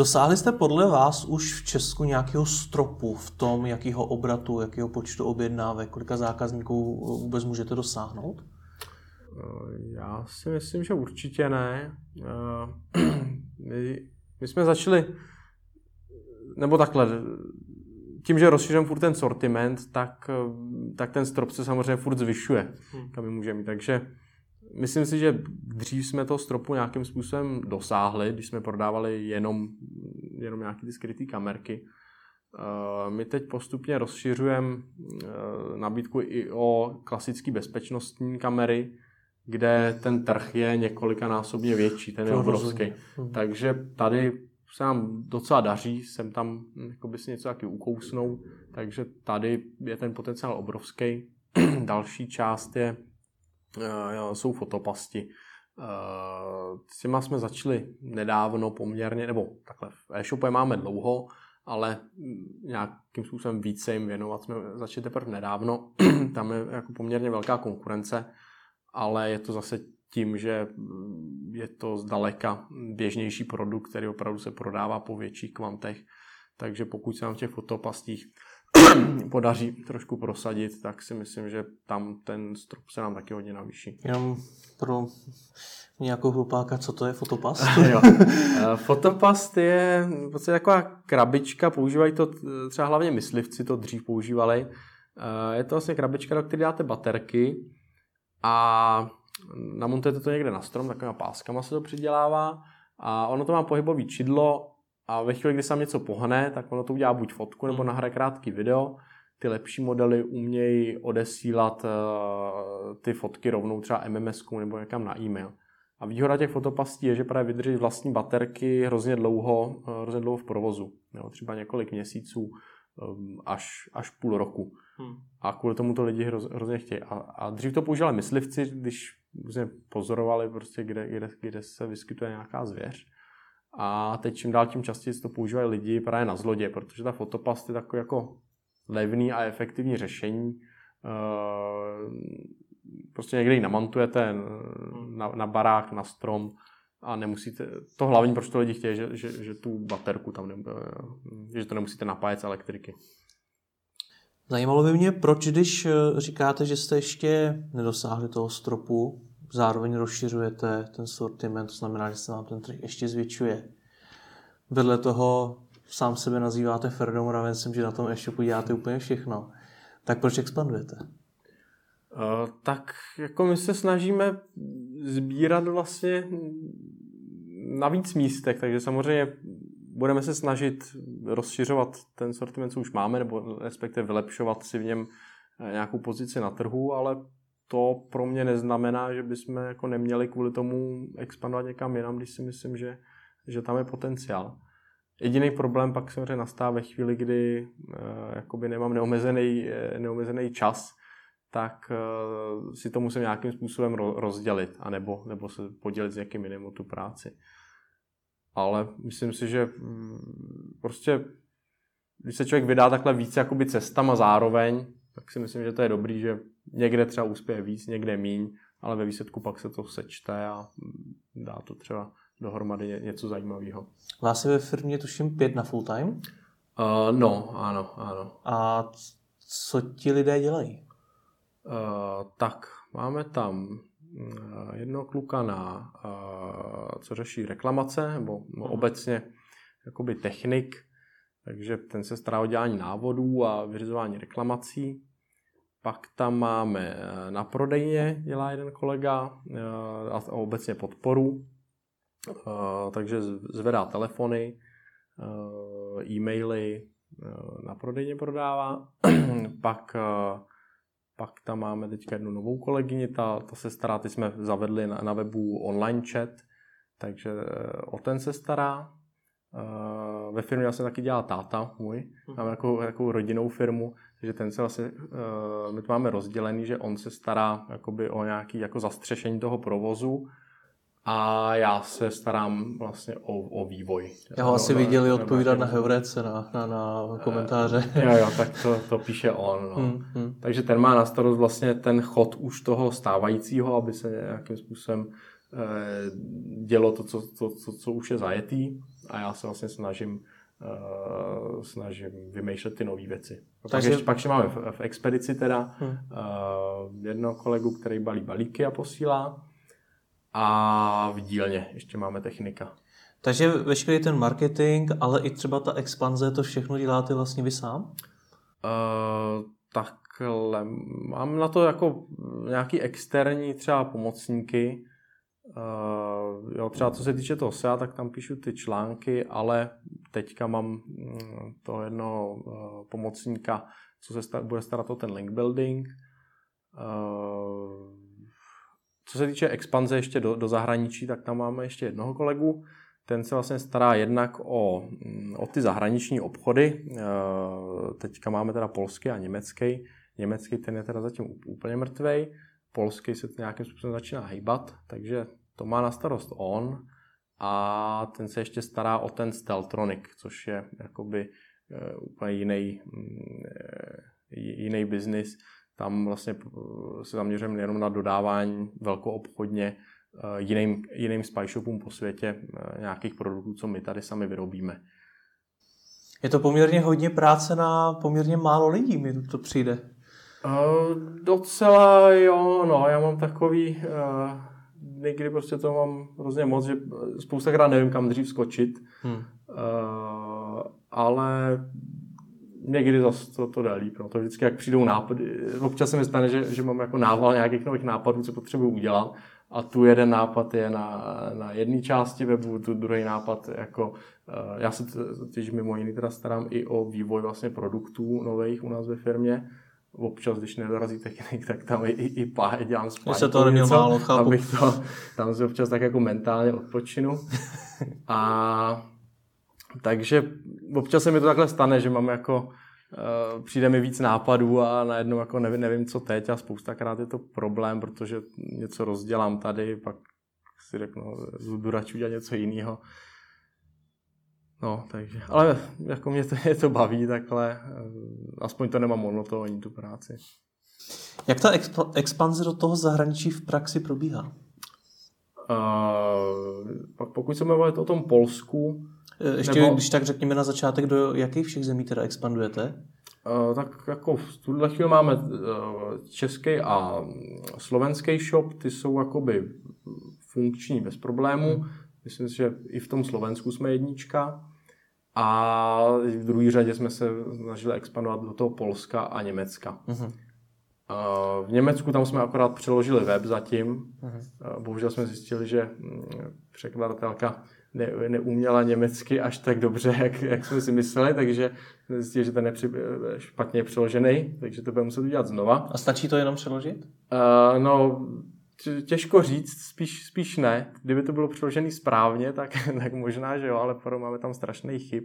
Dosáhli jste podle vás už v Česku nějakého stropu v tom, jakého obratu, jakého počtu objednávek, kolika zákazníků vůbec můžete dosáhnout? Eh, já si myslím, že určitě ne. Eh, my, my jsme začali, nebo takhle, tím, že rozšířujeme furt ten sortiment, tak, tak ten strop se samozřejmě furt zvyšuje, hmm. kam můžeme mít. Takže myslím si, že dřív jsme toho stropu nějakým způsobem dosáhli, když jsme prodávali jenom, jenom nějaké ty skryté kamerky. Eh, my teď postupně rozšiřujeme eh, nabídku i o klasické bezpečnostní kamery, kde ten trh je několikanásobně větší, ten je obrovský. Takže tady se nám docela daří, jsem tam jakoby si něco taky ukousnou, takže tady je ten potenciál obrovský. Další část je, jsou fotopasti. Uh, s těma jsme začali nedávno poměrně, nebo takhle v e-shopu je máme dlouho, ale nějakým způsobem více jim věnovat jsme začali teprve nedávno. Tam je jako poměrně velká konkurence, ale je to zase tím, že je to zdaleka běžnější produkt, který opravdu se prodává po větších kvantech. Takže pokud se nám v těch fotopastích podaří trošku prosadit, tak si myslím, že tam ten strop se nám taky hodně navýší. Jenom pro nějakou hlupáka, co to je fotopast? jo. Eh, fotopast je v podstatě taková krabička, používají to třeba hlavně myslivci, to dřív používali. Eh, je to vlastně krabička, do které dáte baterky a namontujete to někde na strom, takovýma páskama se to přidělává a ono to má pohybový čidlo a ve chvíli, kdy se tam něco pohne, tak ono to udělá buď fotku nebo hmm. nahraje krátký video. Ty lepší modely umějí odesílat uh, ty fotky rovnou třeba MMS nebo někam na e-mail. A výhoda těch fotopastí je, že právě vydrží vlastní baterky hrozně dlouho, uh, hrozně dlouho v provozu. Jo, třeba několik měsíců um, až, až půl roku. Hmm. A kvůli tomu to lidi hroz, hrozně chtějí. A, a dřív to používali myslivci, když pozorovali, prostě, kde, kde, kde se vyskytuje nějaká zvěř. A teď čím dál tím častěji to používají lidi právě na zlodě, protože ta fotopast je takový jako levný a efektivní řešení. Eh, prostě někde ji namantujete na, na barák, na strom a nemusíte, to hlavní, proč to lidi chtějí, že, že, že tu baterku tam, ne, eh, že to nemusíte napájet z elektriky. Zajímalo by mě, proč když eh, říkáte, že jste ještě nedosáhli toho stropu, zároveň rozšiřujete ten sortiment, to znamená, že se vám ten trh ještě zvětšuje. Vedle toho sám sebe nazýváte Ferdou Moravencem, že na tom e-shopu děláte úplně všechno. Tak proč expandujete? Uh, tak jako my se snažíme sbírat vlastně na víc místech, takže samozřejmě budeme se snažit rozšiřovat ten sortiment, co už máme, nebo respektive vylepšovat si v něm nějakou pozici na trhu, ale to pro mě neznamená, že bychom jako neměli kvůli tomu expandovat někam jinam, když si myslím, že, že tam je potenciál. Jediný problém pak samozřejmě nastává ve chvíli, kdy uh, jakoby nemám neomezený, eh, neomezený čas, tak uh, si to musím nějakým způsobem rozdělit, anebo, nebo se podělit s někým jiným o tu práci. Ale myslím si, že mm, prostě když se člověk vydá takhle více jakoby cestama zároveň, tak si myslím, že to je dobrý, že někde třeba úspěje víc, někde míň, ale ve výsledku pak se to sečte a dá to třeba dohromady něco zajímavého. Vás je ve firmě tuším pět na full time? Uh, no, ano, ano. A co ti lidé dělají? Uh, tak, máme tam uh, jednoho kluka na, uh, co řeší reklamace, nebo uh-huh. obecně jakoby technik, takže ten se stará o dělání návodů a vyřizování reklamací. Pak tam máme eh, na prodejně, dělá jeden kolega eh, a obecně podporu, eh, takže zvedá telefony, e-maily, na prodejně prodává. pak, pak tam máme teď jednu novou kolegyni, ta, ta se stará, teď jsme zavedli na, na webu online chat, takže o ten se stará. Ve firmě vlastně taky dělá táta můj, máme takovou, takovou rodinnou firmu, takže ten se vlastně, uh, my to máme rozdělený, že on se stará jakoby o nějaký jako zastřešení toho provozu a já se starám vlastně o, o vývoj. Já ho asi viděli odpovídat na Heurece, na, na, na komentáře. Uh, jo, jo, tak to, to píše on. No. Hmm, hmm. Takže ten má na starost vlastně ten chod už toho stávajícího, aby se nějakým způsobem Eh, dělo to, co, to, co, co už je zajetý a já se vlastně snažím uh, snažím vymýšlet ty nové věci. Takže pak ještě, pak ještě máme v, v expedici teda hmm. uh, jednoho kolegu, který balí balíky a posílá a v dílně ještě máme technika. Takže veškerý ten marketing, ale i třeba ta expanze, to všechno děláte vlastně vy sám? Uh, takhle. Mám na to jako nějaký externí třeba pomocníky, Uh, jo, třeba co se týče toho SEA, tak tam píšu ty články, ale teďka mám mm, to jedno uh, pomocníka, co se star- bude starat o ten link building. Uh, co se týče expanze ještě do, do zahraničí, tak tam máme ještě jednoho kolegu, ten se vlastně stará jednak o, o ty zahraniční obchody. Teďka máme teda polský a německý. Německý ten je teda zatím úplně mrtvej. Polský se nějakým způsobem začíná hýbat, takže to má na starost on a ten se ještě stará o ten Steltronic, což je jakoby uh, úplně jiný, uh, jiný biznis. Tam vlastně se zaměřujeme jenom na dodávání velkoobchodně uh, jiným, jiným spy shopům po světě nějakých produktů, co my tady sami vyrobíme. Je to poměrně hodně práce na poměrně málo lidí, mi to přijde. Uh, docela jo, no, já mám takový, uh, někdy prostě to mám hrozně moc, že spousta krát nevím, kam dřív skočit, hmm. uh, ale někdy zase to, to jde líp. No. To vždycky, jak přijdou nápady, občas se mi stane, že, že mám jako nával nějakých nových nápadů, co potřebuji udělat a tu jeden nápad je na, na jedné části webu, tu druhý nápad jako, uh, já se totiž mimo jiný teda starám i o vývoj vlastně produktů nových u nás ve firmě, občas, když nedorazí technik, tak tam i, i, i pá, dělám spáňku. se to neměl málo, chápu. Abych to, tam se občas tak jako mentálně odpočinu. A takže občas se mi to takhle stane, že mám jako uh, přijde mi víc nápadů a najednou jako nevím, nevím, co teď a spoustakrát je to problém, protože něco rozdělám tady, pak si řeknu, jdu radši udělat něco jiného. No, takže, ale jako mě to, mě to baví takhle, eh, aspoň to nemám monotónní tu práci. Jak ta exp- expanze do toho zahraničí v praxi probíhá? Uh, pokud se mluvit o tom Polsku... Eh, ještě, nebo... když tak řekněme na začátek, do jakých všech zemí teda expandujete? Uh, tak jako v tuhle chvíli máme uh, český a slovenský shop, ty jsou jakoby funkční bez problému. Hmm. Myslím si, že i v tom Slovensku jsme jednička. A v druhé řadě jsme se snažili expandovat do toho Polska a Německa. Uh-huh. V Německu tam jsme akorát přeložili web zatím. Uh-huh. Bohužel jsme zjistili, že mm, překladatelka ne, neuměla německy až tak dobře, jak, jak jsme si mysleli, takže jsme zjistili, že ten je špatně přeložený, takže to budeme muset udělat znova. A stačí to jenom přeložit? Uh, no, těžko říct, spíš, spíš ne. Kdyby to bylo přeložené správně, tak, tak možná, že jo, ale opravdu máme tam strašný chyb.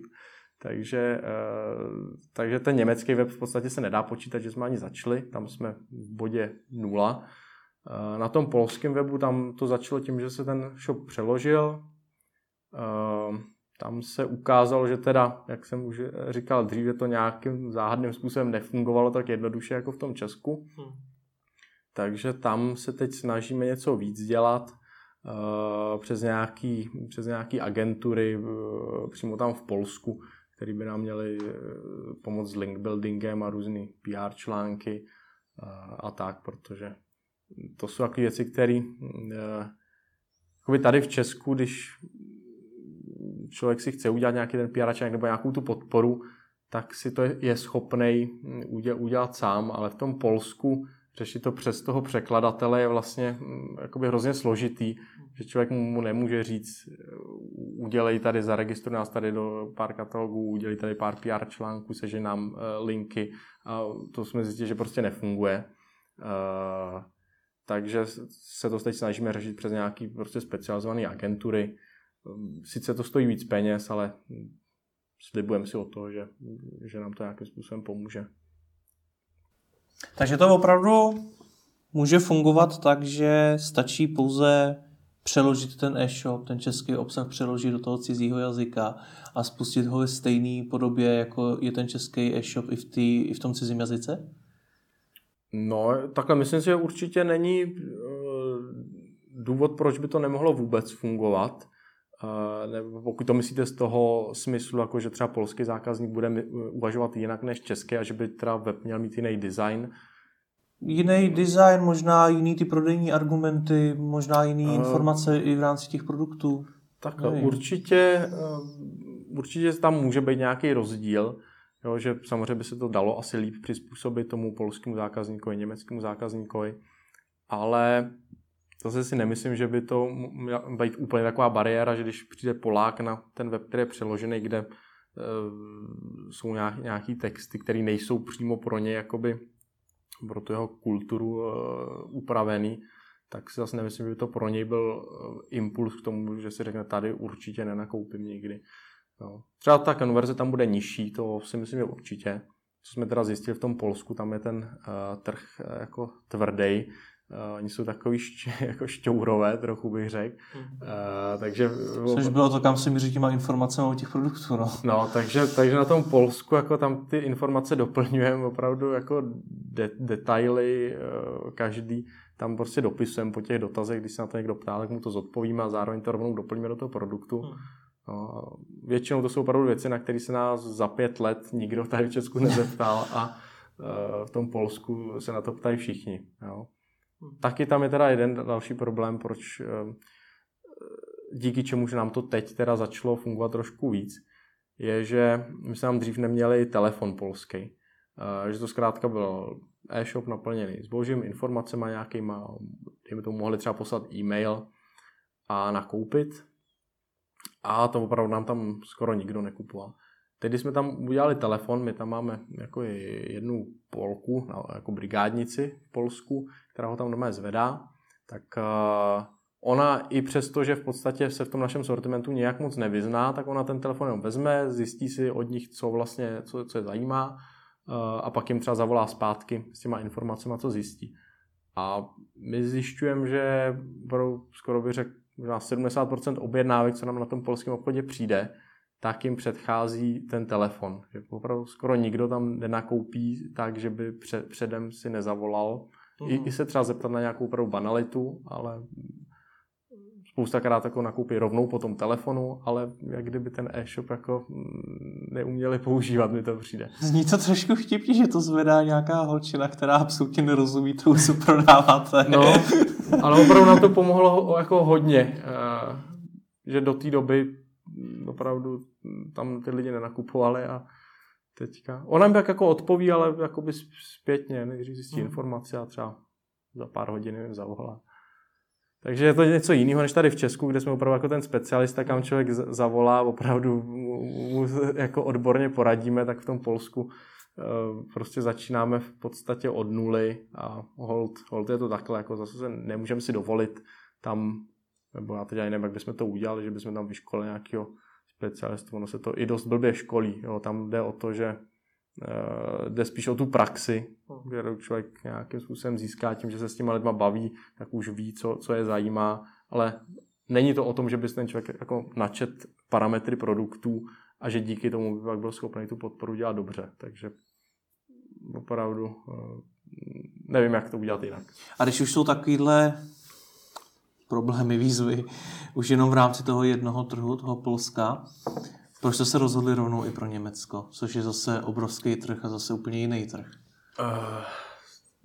Takže, uh, takže ten německý web v podstatě se nedá počítat, že jsme ani začali, tam jsme v bodě nula. Uh, na tom polském webu tam to začalo tím, že se ten shop přeložil. Uh, tam se ukázalo, že teda, jak jsem už říkal dříve, to nějakým záhadným způsobem nefungovalo tak jednoduše jako v tom Česku. Hmm. Takže tam se teď snažíme něco víc dělat uh, přes, nějaký, přes nějaký agentury uh, přímo tam v Polsku, které by nám měly uh, pomoct s link buildingem a různý PR články a tak, protože to jsou takové věci, které tady v Česku, když člověk si chce udělat nějaký ten PR článek nebo nějakou tu podporu, tak si to je schopný udělat sám, ale v tom Polsku řešit to přes toho překladatele je vlastně mm, jakoby hrozně složitý, že člověk mu nemůže říct, udělej tady, zaregistruj nás tady do pár katalogů, udělej tady pár PR článků, sežej nám eh, linky a to jsme zjistili, že prostě nefunguje. Eh, takže se to teď snažíme řešit přes nějaký prostě specializované agentury. Sice to stojí víc peněz, ale slibujeme si o to, že, že nám to nějakým způsobem pomůže. Takže to opravdu může fungovat tak, že stačí pouze přeložit ten e-shop, ten český obsah přeložit do toho cizího jazyka a spustit ho ve stejné podobě, jako je ten český e-shop i v, tý, i v tom cizím jazyce? No, takhle myslím si, že určitě není uh, důvod, proč by to nemohlo vůbec fungovat. Nebo pokud to myslíte z toho smyslu, jako že třeba polský zákazník bude uvažovat jinak než český a že by teda web měl mít jiný design. Jiný design, možná jiný ty prodejní argumenty, možná jiný uh, informace i v rámci těch produktů. Tak Nevím. určitě, určitě tam může být nějaký rozdíl, jo, že samozřejmě by se to dalo asi líp přizpůsobit tomu polskému zákazníkovi, německému zákazníkovi, ale Zase si nemyslím, že by to měla být úplně taková bariéra, že když přijde Polák na ten web, který je přeložený, kde uh, jsou nějaký, nějaký texty, které nejsou přímo pro ně jakoby pro tu jeho kulturu uh, upravený, tak si zase nemyslím, že by to pro něj byl eh, impuls k tomu, že si řekne, tady určitě nenakoupím nikdy. No. Třeba ta konverze tam bude nižší, to si myslím, že určitě. Co jsme teda zjistili v tom Polsku, tam je ten uh, trh uh, jako tvrdý. Uh, oni jsou takový šť, jako šťourové, trochu bych řekl. Uh, takže... Což bylo to, kam se míří těma informacemi o těch produktů, no. No, takže, takže na tom Polsku jako tam ty informace doplňujeme opravdu jako de, detaily uh, každý tam prostě dopisujeme po těch dotazech, když se na to někdo ptá, tak mu to zodpovíme a zároveň to rovnou doplníme do toho produktu. Hmm. No, většinou to jsou opravdu věci, na které se nás za pět let nikdo tady v Česku nezeptal a uh, v tom Polsku se na to ptají všichni. Jo. Hmm. Taky tam je teda jeden další problém, proč uh, díky čemu, že nám to teď teda začalo fungovat trošku víc, je, že my jsme tam dřív neměli telefon polský. Uh, že to zkrátka byl e-shop naplněný zbožím, informacemi nějakýma, dejme tomu mohli třeba poslat e-mail a nakoupit. A to opravdu nám tam skoro nikdo nekupoval. Teď, když jsme tam udělali telefon, my tam máme jako jednu polku, jako brigádnici v Polsku, která ho tam doma zvedá, tak uh, ona i přesto, že v podstatě se v tom našem sortimentu nějak moc nevyzná, tak ona ten telefon vezme, zjistí si od nich, co vlastně, co, co je zajímá Eh, a pak jim třeba zavolá zpátky s těma informacemi, co zjistí. A my zjišťujeme, že skoro bych řekl, na 70% objednávek, co nám na tom polském obchodě přijde, tak jim předchází ten telefon. Že opravdu skoro nikdo tam nenakoupí tak, že by před, předem si nezavolal. Mm. I. I se třeba zeptat na nějakou opravdu banalitu, ale spousta krát jako nakoupí rovnou po tom telefonu, ale jak kdyby ten e-shop jako mm, neuměli používat, mi to přijde. Zní to trošku vtipně, že to zvedá nějaká holčina, která absolutně nerozumí tomu, co prodáváte. No, ale opravdu nám to pomohlo jako hodně, eh, že do té doby opravdu tam ty lidi nenakupovali a teďka. Ona jim tak jako odpoví, ale jakoby zpětně, než zjistí hmm. informace a třeba za pár hodin jim zavolá. Takže je to něco jiného než tady v Česku, kde jsme opravdu jako ten specialista, kam člověk zavolá, opravdu mu jako odborně poradíme, tak v tom Polsku eh, prostě začínáme v podstatě od nuly a hold, hold je to takhle, jako zase se nemůžeme si dovolit tam, nebo já teď ani nevím, jak bychom to udělali, že bychom tam vyškolili nějakého specialistu, ono se to i dost blbě školí, jo, tam jde o to, že uh, jde spíš o tu praxi, kterou člověk nějakým způsobem získá tím, že se s těma lidma baví, tak už ví, co, co je zajímá, ale není to o tom, že by ten člověk jako načet parametry produktů a že díky tomu by pak byl schopný tu podporu dělat dobře. Takže opravdu uh, nevím, jak to udělat jinak. A když už jsou takovýhle problémy, výzvy, už jenom v rámci toho jednoho trhu, toho Polska, proč jste se rozhodli rovnou i pro Německo, což je zase obrovský trh a zase úplně jiný trh? Uh,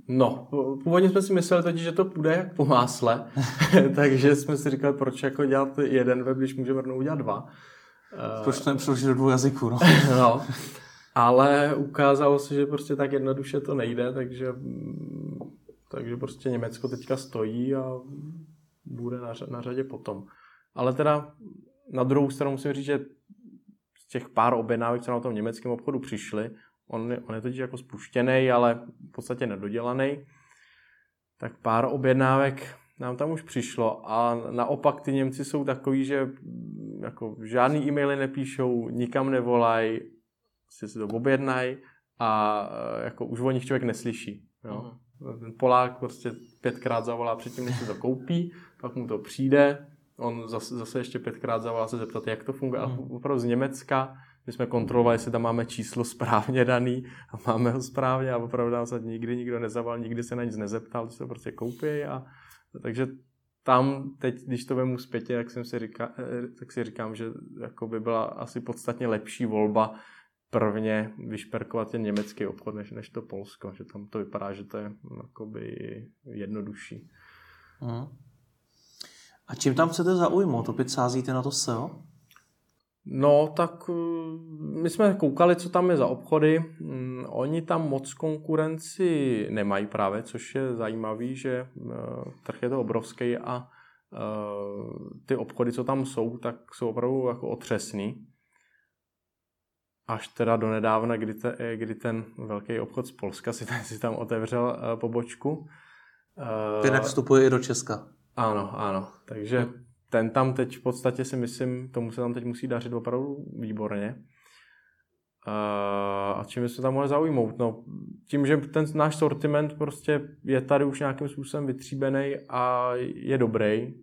no, původně jsme si mysleli totiž, že to půjde jak po másle, takže jsme si říkali, proč jako dělat jeden web, když můžeme rovnou udělat dva. Uh, proč to nepřeložit do dvou jazyků, no? no. Ale ukázalo se, že prostě tak jednoduše to nejde, takže, takže prostě Německo teďka stojí a bude na, na řadě potom. Ale teda na druhou stranu musím říct, že těch pár objednávek, co na tom německém obchodu přišly, on, on je totiž jako spuštěný, ale v podstatě nedodělaný, tak pár objednávek nám tam už přišlo a naopak ty Němci jsou takový, že jako žádný e-maily nepíšou, nikam nevolají, si si to objednají a e, jako už o nich člověk neslyší. Jo. Uh-huh. Ten Polák prostě pětkrát zavolá předtím, než se to koupí, pak mu to přijde, on zase, zase ještě pětkrát zavolal se zeptat, jak to funguje. Mm. A opravdu z Německa my jsme kontrolovali, jestli tam máme číslo správně daný a máme ho správně a opravdu nám se nikdy nikdo nezavolal, nikdy se na nic nezeptal, to se prostě koupí a takže tam teď, když to vemu zpětě, tak, jsem si říká, eh, tak si říkám, že jako by byla asi podstatně lepší volba prvně vyšperkovat ten německý obchod, než, než to Polsko, že tam to vypadá, že to je jakoby jednodušší. Mm. A čím tam chcete zaujmout? Opět sázíte na to SEO? No, tak eh, my jsme koukali, co tam je za obchody. Mm, oni tam moc konkurenci nemají právě, což je zajímavý, že eh, trh je to obrovský a eh, ty obchody, co tam jsou, tak jsou opravdu jako otřesný. Až teda do nedávna, kdy, te, kdy ten velký obchod z Polska si, si tam otevřel pobočku. Ten vstupuje i do Česka. Ano, ano. Takže ten tam teď v podstatě si myslím, tomu se tam teď musí dařit opravdu výborně. A čím jsme tam mohli zaujmout? No, tím, že ten náš sortiment prostě je tady už nějakým způsobem vytříbený a je dobrý.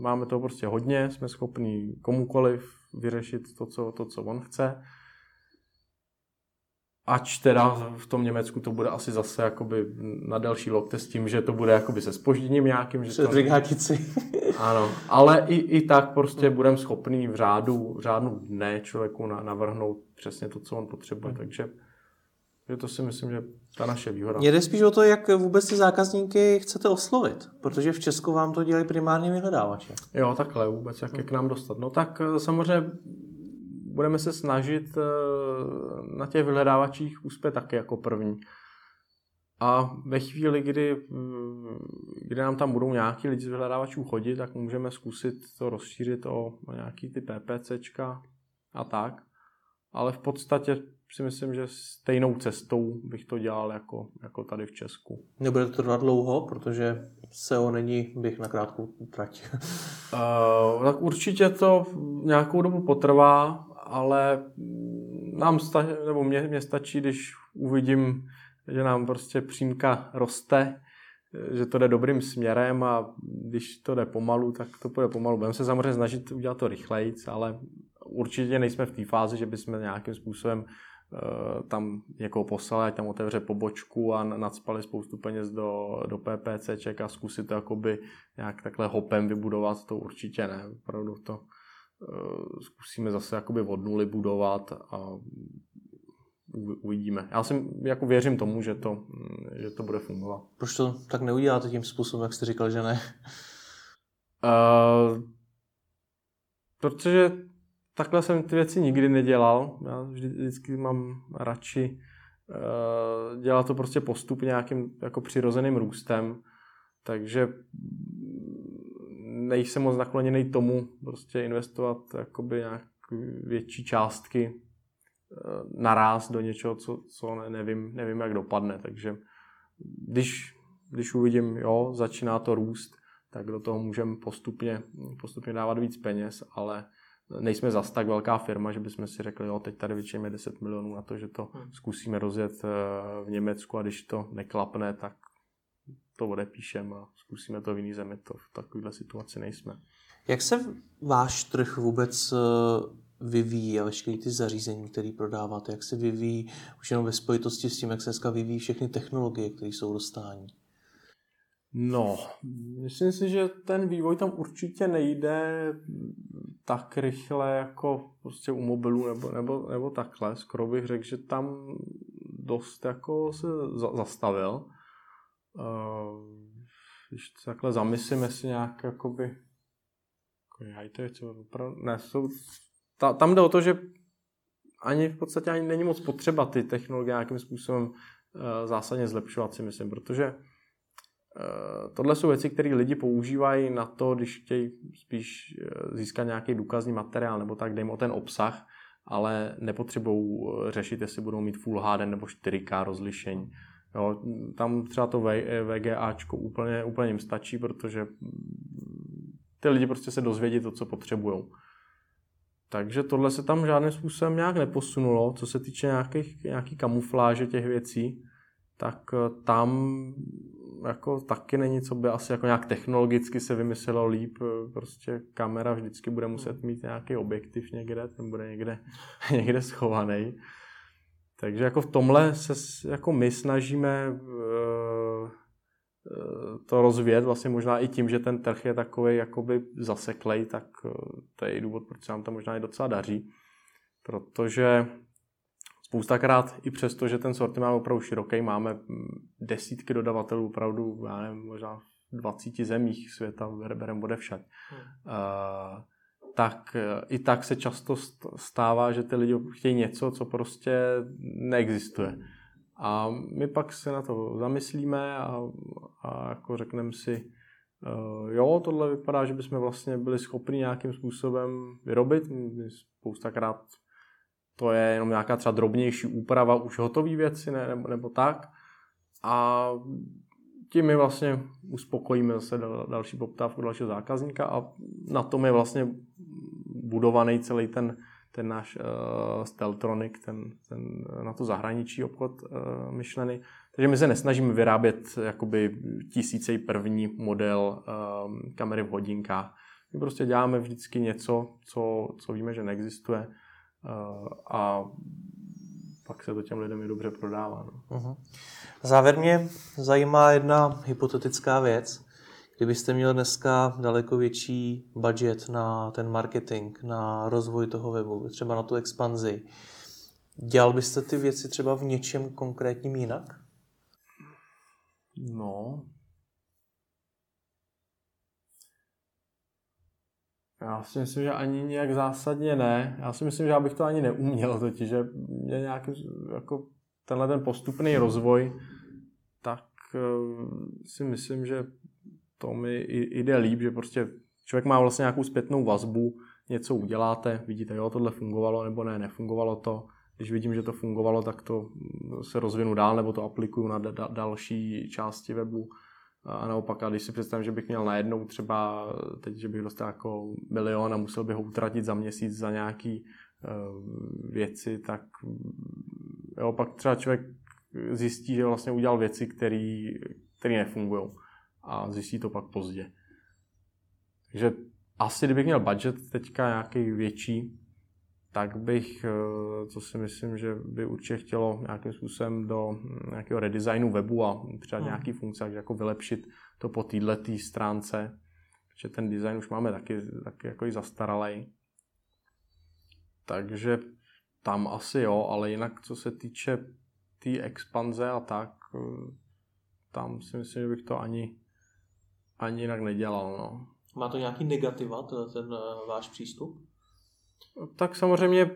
Máme toho prostě hodně, jsme schopni komukoliv vyřešit to, co, to, co on chce. Ač teda v tom Německu to bude asi zase jakoby na další lokte s tím, že to bude jakoby se spožděním nějakým. Že to... Ano, ale i, i tak prostě budeme schopný v řádu, v řádu dne člověku navrhnout přesně to, co on potřebuje, hmm. takže že to si myslím, že ta naše výhoda. Jde spíš o to, jak vůbec ty zákazníky chcete oslovit, protože v Česku vám to dělají primárně vyhledávače. Jo, takhle vůbec, jak je k nám dostat. No tak eh, samozřejmě budeme se snažit eh, na těch vyhledávačích uspět taky jako první. A ve chvíli, kdy, mm, kdy nám tam budou nějaký lidi z vyhledávačů chodit, tak můžeme zkusit to rozšířit o, o nějaký ty PPCčka a tak. Ale v podstatě si myslím, že stejnou cestou bych to dělal jako, jako tady v Česku. Nebude to trvat dlouho, protože SEO není bych na krátkou trať. uh, tak určitě to nějakou dobu potrvá, ale nám sta- nebo mě, mě stačí, když uvidím že nám prostě přímka roste, že to jde dobrým směrem a když to jde pomalu, tak to půjde pomalu. Budeme se samozřejmě snažit udělat to rychleji, ale určitě nejsme v té fázi, že bychom nějakým způsobem uh, tam někoho poslali, ať tam otevře pobočku a nadspali spoustu peněz do, do PPCček a zkusit to jakoby nějak takhle hopem vybudovat, to určitě ne. Opravdu to zkusíme zase jakoby od nuly budovat a uvidíme. Já si jako věřím tomu, že to, že to bude fungovat. Proč to tak neuděláte tím způsobem, jak jste říkal, že ne? Uh, protože takhle jsem ty věci nikdy nedělal. Já vždy, vždycky mám radši uh, dělat to prostě postupně nějakým jako přirozeným růstem. Takže nejsem moc nakloněný tomu prostě investovat jakoby nějak větší částky Eh, naráz do něčeho, co, co ne, nevím, nevím, jak dopadne. Takže když, když uvidím, jo, začíná to růst, tak do toho můžeme postupně, postupně dávat víc peněz, ale nejsme zas tak velká firma, že bychom si řekli, jo, teď tady vyčejme 10 milionů na to, že to hmm. zkusíme rozjet eh, v Německu a když to neklapne, tak to odepíšeme a zkusíme to v jiný zemi. To v takovéhle situaci nejsme. Jak se váš trh vůbec eh, vyvíjí a veškeré ty zařízení, které prodáváte, jak se vyvíjí už jenom ve spojitosti s tím, jak se dneska vyvíjí všechny technologie, které jsou dostání? No, myslím si, že ten vývoj tam určitě nejde tak rychle jako prostě u mobilů nebo, nebo, nebo takhle. Skoro bych řekl, že tam dost jako se za, zastavil. Uh, když takhle zamyslím, jestli nějak jakoby jako, to je co, opravdu, ne, jsou ta, tam jde o to, že ani v podstatě ani není moc potřeba ty technologie nějakým způsobem uh, zásadně zlepšovat si myslím, protože uh, tohle jsou věci, které lidi používají na to, když chtějí spíš získat nějaký důkazní materiál nebo tak, dejme o ten obsah, ale nepotřebují řešit, jestli budou mít Full HD nebo 4K rozlišení. Jo, tam třeba to VGAčko úplně, úplně jim stačí, protože ty lidi prostě se dozvědí to, co potřebují. Takže tohle se tam žádným způsobem nějak neposunulo, co se týče nějakých, nějaký kamufláže těch věcí, tak eh, tam jako taky není, co by asi jako nějak technologicky se vymyslelo líp. Eh, prostě kamera vždycky bude muset mít nějaký objektiv někde, ten bude někde, někde schovaný. Takže jako v tomhle se jako my snažíme uh, Eh, to rozvíjet vlastně možná i tím, že ten trh je takový jakoby zaseklej, tak eh, to je i důvod, proč se nám to možná i docela daří. Protože spoustakrát i přesto, že ten sortiment je opravdu široký, máme desítky dodavatelů opravdu, já nevím, možná v 20 zemích světa, bereme bude však. Hmm. Uh, tak i tak se často stává, že ty lidi chtějí něco, co prostě neexistuje. A my pak se na to zamyslíme a, a jako řekneme si, uh, jo, tohle vypadá, že bychom vlastně byli schopni nějakým způsobem vyrobit. Spoustakrát to je jenom nějaká třeba drobnější úprava už hotové věci ne, nebo, nebo tak. A tím my vlastně uspokojíme zase další poptávku dalšího zákazníka a na tom je vlastně budovaný celý ten, ten náš uh, Steltronic, ten, ten na to zahraničí obchod uh, myšlený. Takže my se nesnažíme vyrábět jakoby tisícej první model um, kamery v hodinkách. My prostě děláme vždycky něco, co, co víme, že neexistuje uh, a pak se to těm lidem i dobře prodává. No. Uh-huh. Závěr mě zajímá jedna hypotetická věc. Kdybyste měl dneska daleko větší budget na ten marketing, na rozvoj toho webu, třeba na tu expanzi, dělal byste ty věci třeba v něčem konkrétním jinak? No. Já si myslím, že ani nějak zásadně ne. Já si myslím, že já bych to ani neuměl, totiž, že mě nějaký, jako tenhle ten postupný rozvoj, tak eh, si myslím, že to mi jde líp, že prostě člověk má vlastně nějakou zpětnou vazbu, něco uděláte, vidíte, jo, tohle fungovalo, nebo ne, nefungovalo to. Když vidím, že to fungovalo, tak to se rozvinu dál, nebo to aplikuju na da- další části webu. A naopak, a když si představím, že bych měl najednou třeba teď, že bych dostal jako milion a musel bych ho utratit za měsíc za nějaký uh, věci, tak mm, jo, pak třeba člověk zjistí, že vlastně udělal věci, které nefungují a zjistí to pak pozdě. Takže asi kdybych měl budget teďka nějaký větší, tak bych, eh, co si myslím, že by určitě chtělo nějakým způsobem do nějakého redesignu webu a třeba hmm. nějaký funkce, jako vylepšit to po této stránce, protože ten design už máme taky, taky jako i zastaralý. Takže tam asi jo, ale jinak co se týče té tý expanze a tak, eh, tam si myslím, že bych to ani ani jinak nedělal. No. Má to nějaký negativa, ten, ten uh, váš přístup? Tak samozřejmě eh,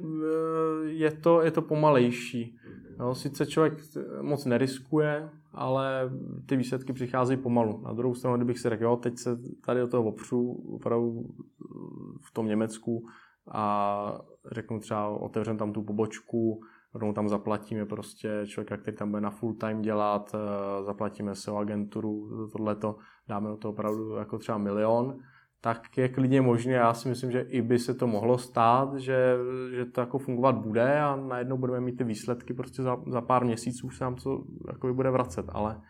je to, je to pomalejší. No, sice člověk moc neriskuje, ale ty výsledky přicházejí pomalu. Na druhou stranu, kdybych si řekl, jo, teď se tady do toho opřu opravdu v tom Německu a řeknu třeba, otevřem tam tu pobočku, rovnou tam zaplatíme prostě člověka, který tam bude na full time dělat, zaplatíme se o agenturu, tohleto, dáme do toho opravdu jako třeba milion, tak je klidně možné, já si myslím, že i by se to mohlo stát, že, že to jako fungovat bude a najednou budeme mít ty výsledky prostě za, za pár měsíců už se nám to jako bude vracet, ale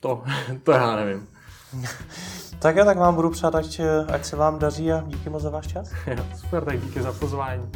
to, to já nevím. tak jo, tak vám budu přát, ať, ať se vám daří a díky moc za váš čas. super, tak díky za pozvání.